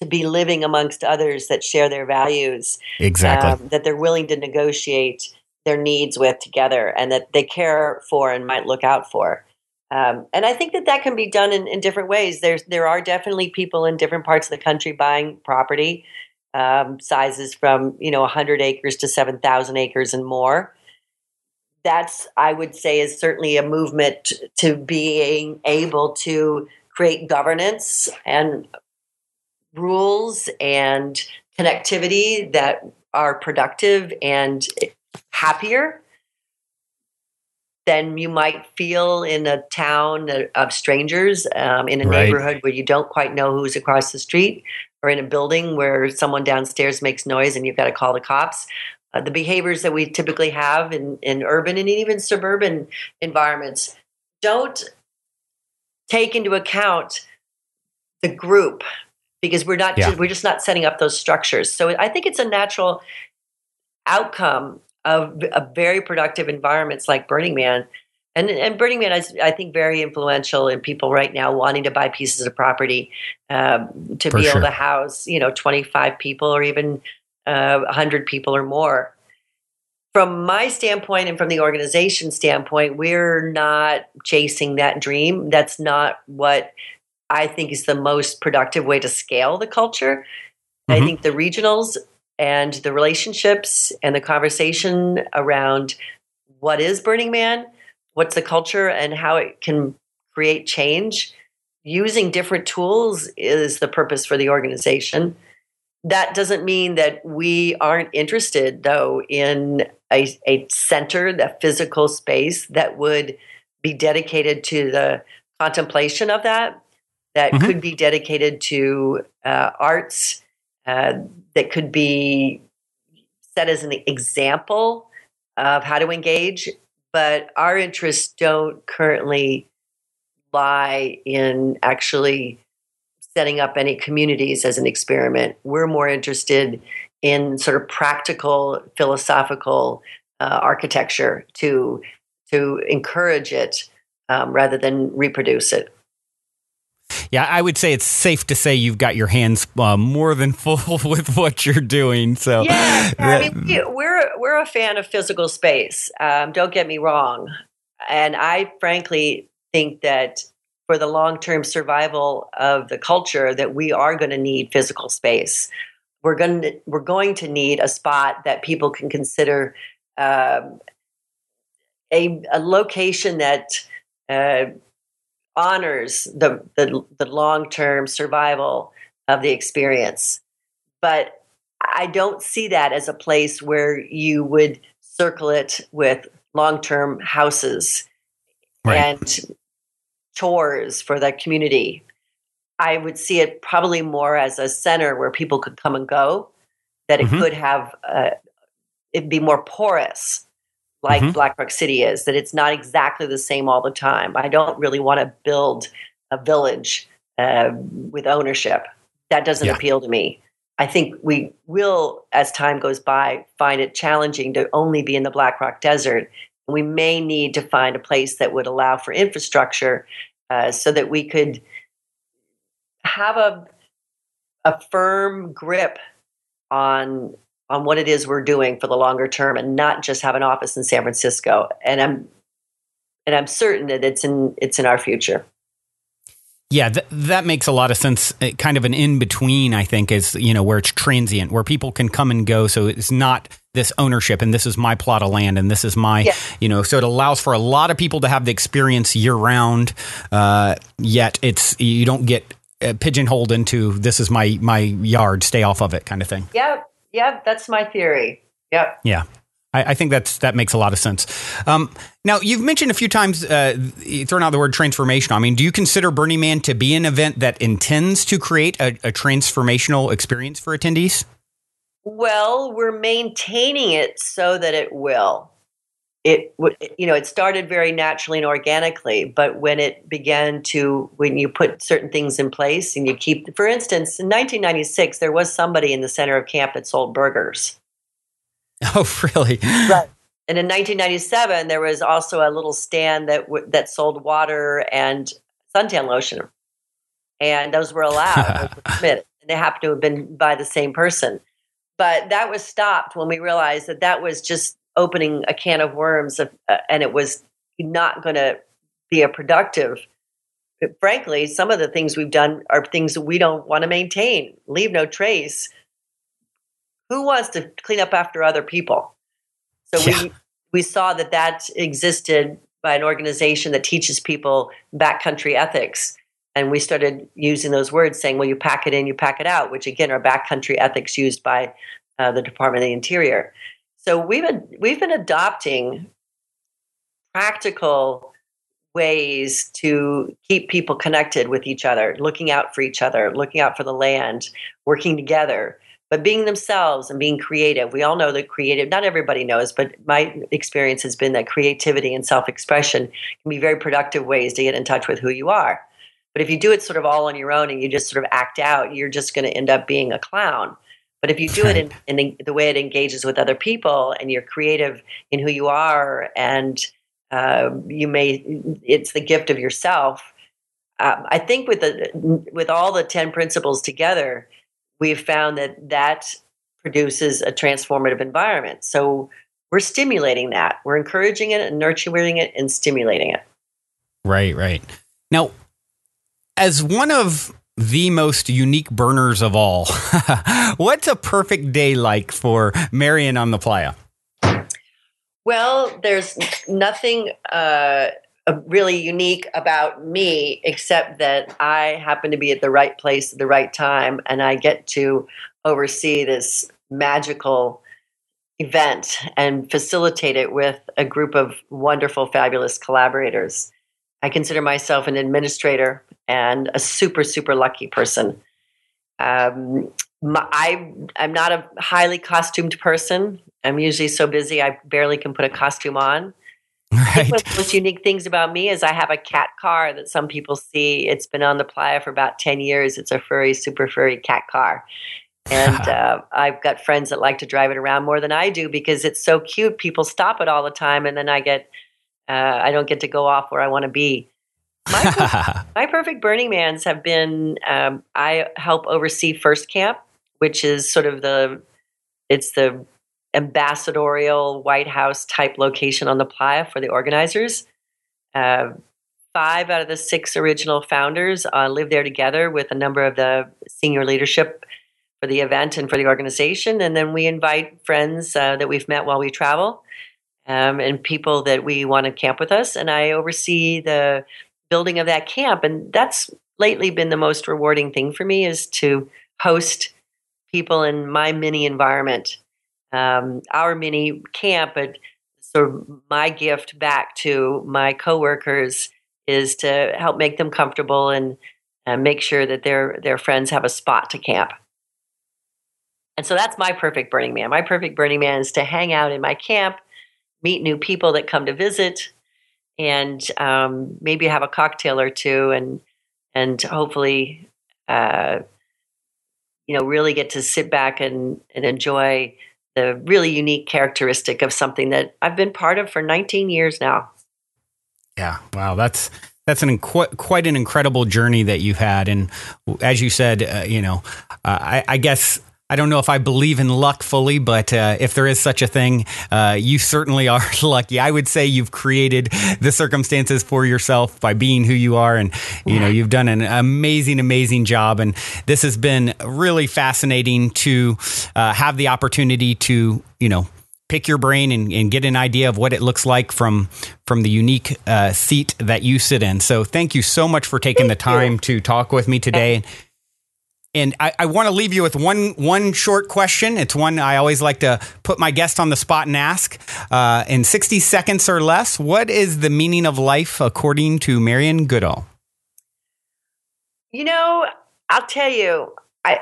B: to be living amongst others that share their values.
A: Exactly. Um,
B: that they're willing to negotiate their needs with together and that they care for and might look out for. Um, and I think that that can be done in, in, different ways. There's there are definitely people in different parts of the country buying property um, sizes from you know 100 acres to 7,000 acres and more. That's I would say is certainly a movement to being able to create governance and rules and connectivity that are productive and happier than you might feel in a town of strangers, um, in a right. neighborhood where you don't quite know who's across the street, or in a building where someone downstairs makes noise and you've got to call the cops. Uh, the behaviors that we typically have in, in urban and even suburban environments don't take into account the group because we're not yeah. we're just not setting up those structures. So I think it's a natural outcome of, of very productive environments like Burning Man. And, and Burning Man is, I think, very influential in people right now wanting to buy pieces of property um, to For be sure. able to house, you know, 25 people or even uh, 100 people or more. From my standpoint and from the organization standpoint, we're not chasing that dream. That's not what I think is the most productive way to scale the culture. Mm-hmm. I think the regionals and the relationships and the conversation around what is Burning Man, what's the culture, and how it can create change using different tools is the purpose for the organization. That doesn't mean that we aren't interested, though, in a, a center, the physical space that would be dedicated to the contemplation of that that mm-hmm. could be dedicated to uh, arts, uh, that could be set as an example of how to engage. But our interests don't currently lie in actually setting up any communities as an experiment. We're more interested in sort of practical, philosophical uh, architecture to to encourage it um, rather than reproduce it.
A: Yeah, I would say it's safe to say you've got your hands uh, more than *laughs* full with what you're doing. So
B: yeah, I mean, we're we're a fan of physical space. Um, don't get me wrong, and I frankly think that for the long term survival of the culture, that we are going to need physical space. We're going to we're going to need a spot that people can consider um, a a location that. Uh, honors the the, the long term survival of the experience. But I don't see that as a place where you would circle it with long term houses right. and chores for the community. I would see it probably more as a center where people could come and go, that it mm-hmm. could have, uh, it'd be more porous like mm-hmm. Black Rock City is, that it's not exactly the same all the time. I don't really want to build a village uh, with ownership. That doesn't yeah. appeal to me. I think we will, as time goes by, find it challenging to only be in the Black Rock Desert. We may need to find a place that would allow for infrastructure uh, so that we could have a, a firm grip on on what it is we're doing for the longer term and not just have an office in San Francisco. And I'm and I'm certain that it's in it's in our future.
A: Yeah, th- that makes a lot of sense. Uh, kind of an in between, I think, is you know where it's transient, where people can come and go. So it's not this ownership, and this is my plot of land, and this is my, yeah. you know. So it allows for a lot of people to have the experience year round. Uh, yet it's you don't get uh, pigeonholed into this is my my yard, stay off of it, kind of thing.
B: Yeah, yeah, that's my theory. Yep.
A: Yeah. I, I, think that's that makes a lot of sense. Um, now, you've mentioned a few times, uh, thrown out the word transformational. I mean, do you consider Burning Man to be an event that intends to create a, a transformational experience for attendees?
B: Well, we're maintaining it so that it will. It you know it started very naturally and organically, but when it began to when you put certain things in place and you keep, for instance, in 1996 there was somebody in the center of camp that sold burgers *laughs*
A: Oh, really?
B: Right. And in 1997, there was also a little stand that w- that sold water and suntan lotion, and those were allowed. were *laughs* they happened to have been by the same person, but that was stopped when we realized that that was just opening a can of worms, of, uh, and it was not going to be a productive. But frankly, some of the things we've done are things that we don't want to maintain. Leave no trace who wants to clean up after other people? So yeah. we we saw that that existed by an organization that teaches people backcountry ethics. And we started using those words, saying, "Well, you pack it in, you pack it out," which again are backcountry ethics used by uh, the Department of the Interior. So we've been we've been adopting practical ways to keep people connected with each other, looking out for each other, looking out for the land, working together but being themselves and being creative. We all know that creative, not everybody knows, but my experience has been that creativity and self expression can be very productive ways to get in touch with who you are. But if you do it sort of all on your own and you just sort of act out, you're just going to end up being a clown. But if you do it in, in, the way it engages with other people and you're creative in who you are and uh, you may, it's the gift of yourself. Um, I think with the with all the ten principles together, we've found that that produces a transformative environment. So we're stimulating that. We're encouraging it and nurturing it and stimulating it.
A: Right, right. Now, as one of the most unique burners of all, *laughs* what's a perfect day like for Marian on the playa?
B: Well, there's nothing uh, really unique about me, except that I happen to be at the right place at the right time, and I get to oversee this magical event and facilitate it with a group of wonderful, fabulous collaborators. I consider myself an administrator and a super, super lucky person. Um, my, I, I'm not a highly costumed person. I'm usually so busy I barely can put a costume on. *laughs* Right. One of the most unique things about me is I have a cat car that some people see. It's been on the playa for about 10 years. It's a furry, super furry cat car. And *laughs* uh, I've got friends that like to drive it around more than I do because it's so cute. People stop it all the time, and then I get, uh, I don't get to go off where I want to be. My, *laughs* my perfect Burning Mans have been, um, I help oversee First Camp, which is sort of the, it's the ambassadorial White House type location on the playa for the organizers. Uh, five out of the six original founders uh, live there together with a number of the senior leadership for the event and for the organization. And then we invite friends uh, that we've met while we travel um, and people that we want to camp with us. And I oversee the building of that camp. And that's lately been the most rewarding thing for me is to host people in my mini environment um, our mini camp, but sort of my gift back to my coworkers is to help make them comfortable and uh, make sure that their their friends have a spot to camp. And so that's my perfect Burning Man. My perfect Burning Man is to hang out in my camp, meet new people that come to visit, and um, maybe have a cocktail or two, and and hopefully, uh, you know, really get to sit back and and enjoy the really unique characteristic of something that I've been part of for 19 years now.
A: Yeah, wow, that's that's an quite an incredible journey that you've had, and as you said, uh, you know, uh, I, I, guess I don't know if I believe in luck fully, but uh, if there is such a thing, uh, you certainly are *laughs* lucky. I would say you've created the circumstances for yourself by being who you are, and you know you've done an amazing, amazing job. And this has been really fascinating to uh, have the opportunity to you know pick your brain and, and, get an idea of what it looks like from from the unique uh, seat that you sit in. So thank you so much for taking thank the time you. to talk with me today. And I, I want to leave you with one one short question. It's one I always like to put my guest on the spot and ask. Uh, in 60 seconds or less, what is the meaning of life according to Marian Goodell?
B: You know, I'll tell you, I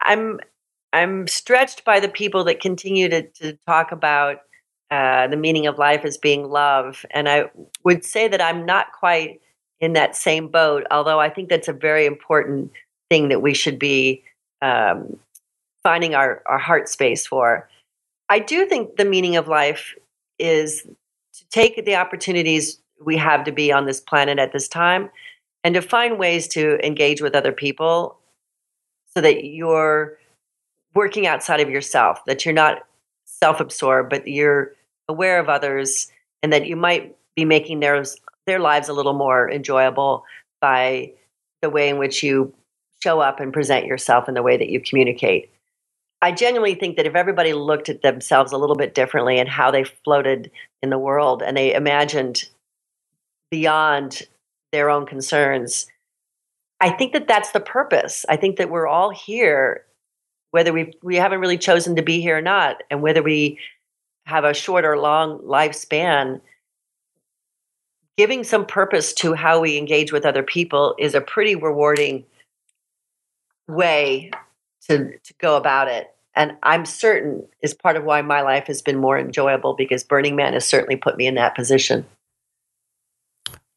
B: I'm I'm stretched by the people that continue to, to talk about uh, the meaning of life as being love. And I would say that I'm not quite in that same boat, although I think that's a very important thing that we should be um, finding our, our heart space for. I do think the meaning of life is to take the opportunities we have to be on this planet at this time and to find ways to engage with other people so that you're working outside of yourself, that you're not self absorbed, but you're aware of others and that you might be making their, their lives a little more enjoyable by the way in which you show up and present yourself in the way that you communicate. I genuinely think that if everybody looked at themselves a little bit differently and how they floated in the world and they imagined beyond their own concerns, I think that that's the purpose. I think that we're all here, whether we we haven't really chosen to be here or not, and whether we have a short or long lifespan. Giving some purpose to how we engage with other people is a pretty rewarding way to to go about it and i'm certain is part of why my life has been more enjoyable because burning man has certainly put me in that position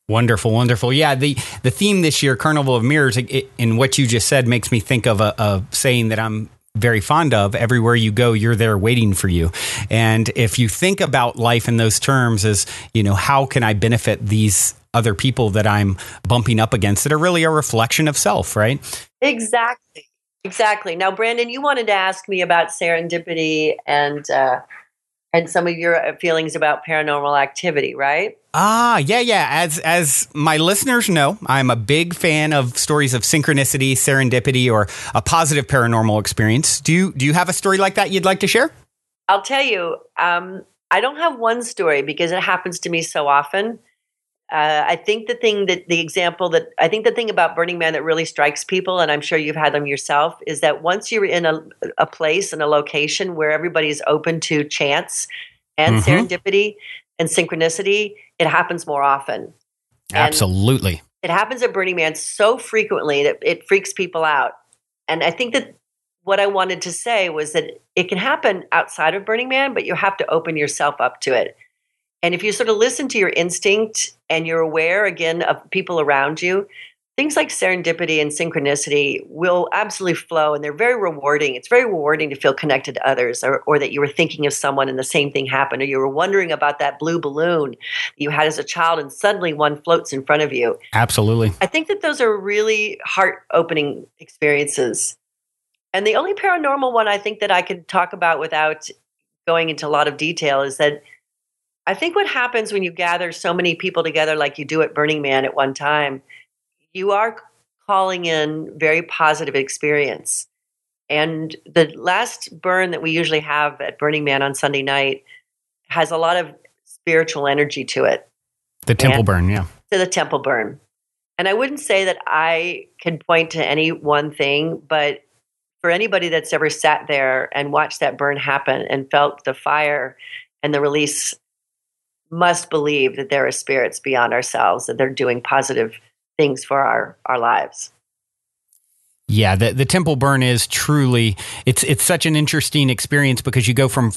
A: Wonderful, wonderful. Yeah, the the theme this year, Carnival of Mirrors, it, in what you just said, makes me think of a, a saying that I'm very fond of. Everywhere you go, you're there waiting for you. And if you think about life in those terms, as you know, how can I benefit these other people that I'm bumping up against that are really a reflection of self, right?
B: Exactly. Exactly. Now, Brandon, you wanted to ask me about serendipity and uh, and some of your uh, feelings about paranormal activity, right?
A: Ah, yeah, yeah. As as my listeners know, I'm a big fan of stories of synchronicity, serendipity, or a positive paranormal experience. Do you do you have a story like that you'd like to share?
B: I'll tell you. Um, I don't have one story because it happens to me so often. Uh, I think the thing that the example that I think the thing about Burning Man that really strikes people, and I'm sure you've had them yourself, is that once you're in a, a place and a location where everybody's open to chance and mm-hmm. serendipity and synchronicity, it happens more often.
A: Absolutely.
B: And it happens at Burning Man so frequently that it freaks people out. And I think that what I wanted to say was that it can happen outside of Burning Man, but you have to open yourself up to it. And if you sort of listen to your instinct and you're aware again of people around you, things like serendipity and synchronicity will absolutely flow and they're very rewarding. It's very rewarding to feel connected to others or, or that you were thinking of someone and the same thing happened, or you were wondering about that blue balloon you had as a child and suddenly one floats in front of you.
A: Absolutely.
B: I think that those are really heart opening experiences. And the only paranormal one I think that I could talk about without going into a lot of detail is that I think what happens when you gather so many people together, like you do at Burning Man at one time, you are calling in very positive experience. And the last burn that we usually have at Burning Man on Sunday night has a lot of spiritual energy to it.
A: The temple and burn, yeah.
B: To the temple burn. And I wouldn't say that I can point to any one thing, but for anybody that's ever sat there and watched that burn happen and felt the fire and the release must believe that there are spirits beyond ourselves, that they're doing positive things for our, our lives.
A: Yeah, the the temple burn is truly it's it's such an interesting experience because you go from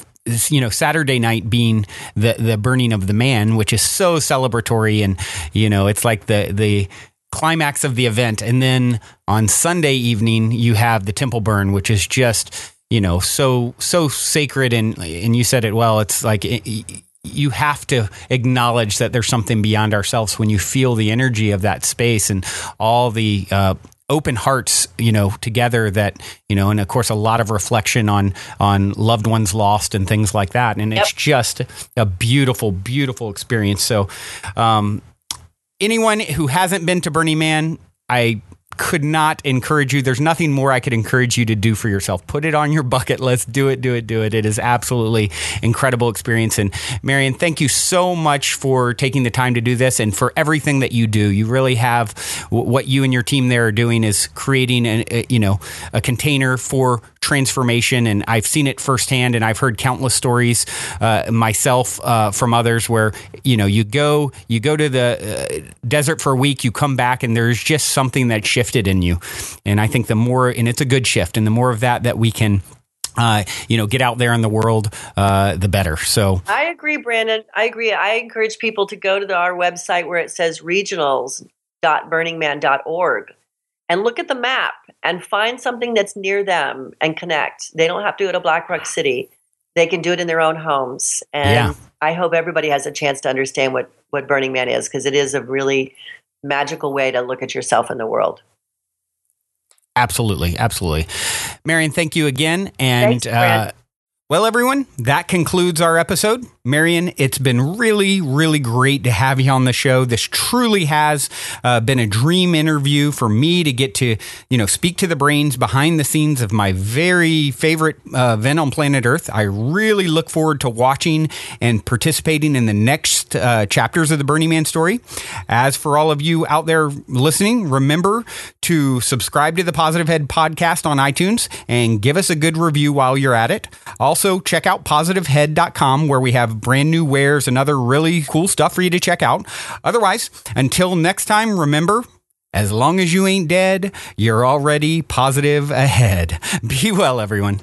A: you know Saturday night being the the burning of the man, which is so celebratory and you know it's like the the climax of the event, and then on Sunday evening you have the temple burn, which is just you know so so sacred and and you said it well. It's like. It, you have to acknowledge that there's something beyond ourselves when you feel the energy of that space and all the uh, open hearts, you know, together that, you know, and of course a lot of reflection on on loved ones lost and things like that. And yep. it's just a beautiful, beautiful experience. So um anyone who hasn't been to Burning Man, I could not encourage you. There's nothing more I could encourage you to do for yourself. Put it on your bucket list. Do it, do it, do it. It is absolutely incredible experience. And Marian, thank you so much for taking the time to do this and for everything that you do. You really have what you and your team there are doing is creating a, you know a container for transformation. And I've seen it firsthand, and I've heard countless stories uh, myself uh, from others where you know you go you go to the uh, desert for a week, you come back, and there's just something that shifted in you. And I think the more, and it's a good shift, and the more of that that we can. Uh, you know, get out there in the world, uh, the better. So
B: I agree, Brandon. I agree. I encourage people to go to the, our website where it says regionals.burningman.org and look at the map and find something that's near them and connect. They don't have to go to Black Rock City. They can do it in their own homes. And yeah. I hope everybody has a chance to understand what, what Burning Man is because it is a really magical way to look at yourself in the world.
A: Absolutely, absolutely. Marian, thank you again. And Thanks, uh, well, everyone, that concludes our episode. Marian, it's been really, really great to have you on the show. This truly has uh, been a dream interview for me to get to, you know, speak to the brains behind the scenes of my very favorite uh, event on planet Earth. I really look forward to watching and participating in the next uh, chapters of the Burning Man story. As for all of you out there listening, remember to subscribe to the Positive Head podcast on iTunes and give us a good review while you're at it. Also, check out positivehead.com where we have brand new wares and other really cool stuff for you to check out. Otherwise, until next time, remember, as long as you ain't dead, you're already positive ahead. Be well, everyone.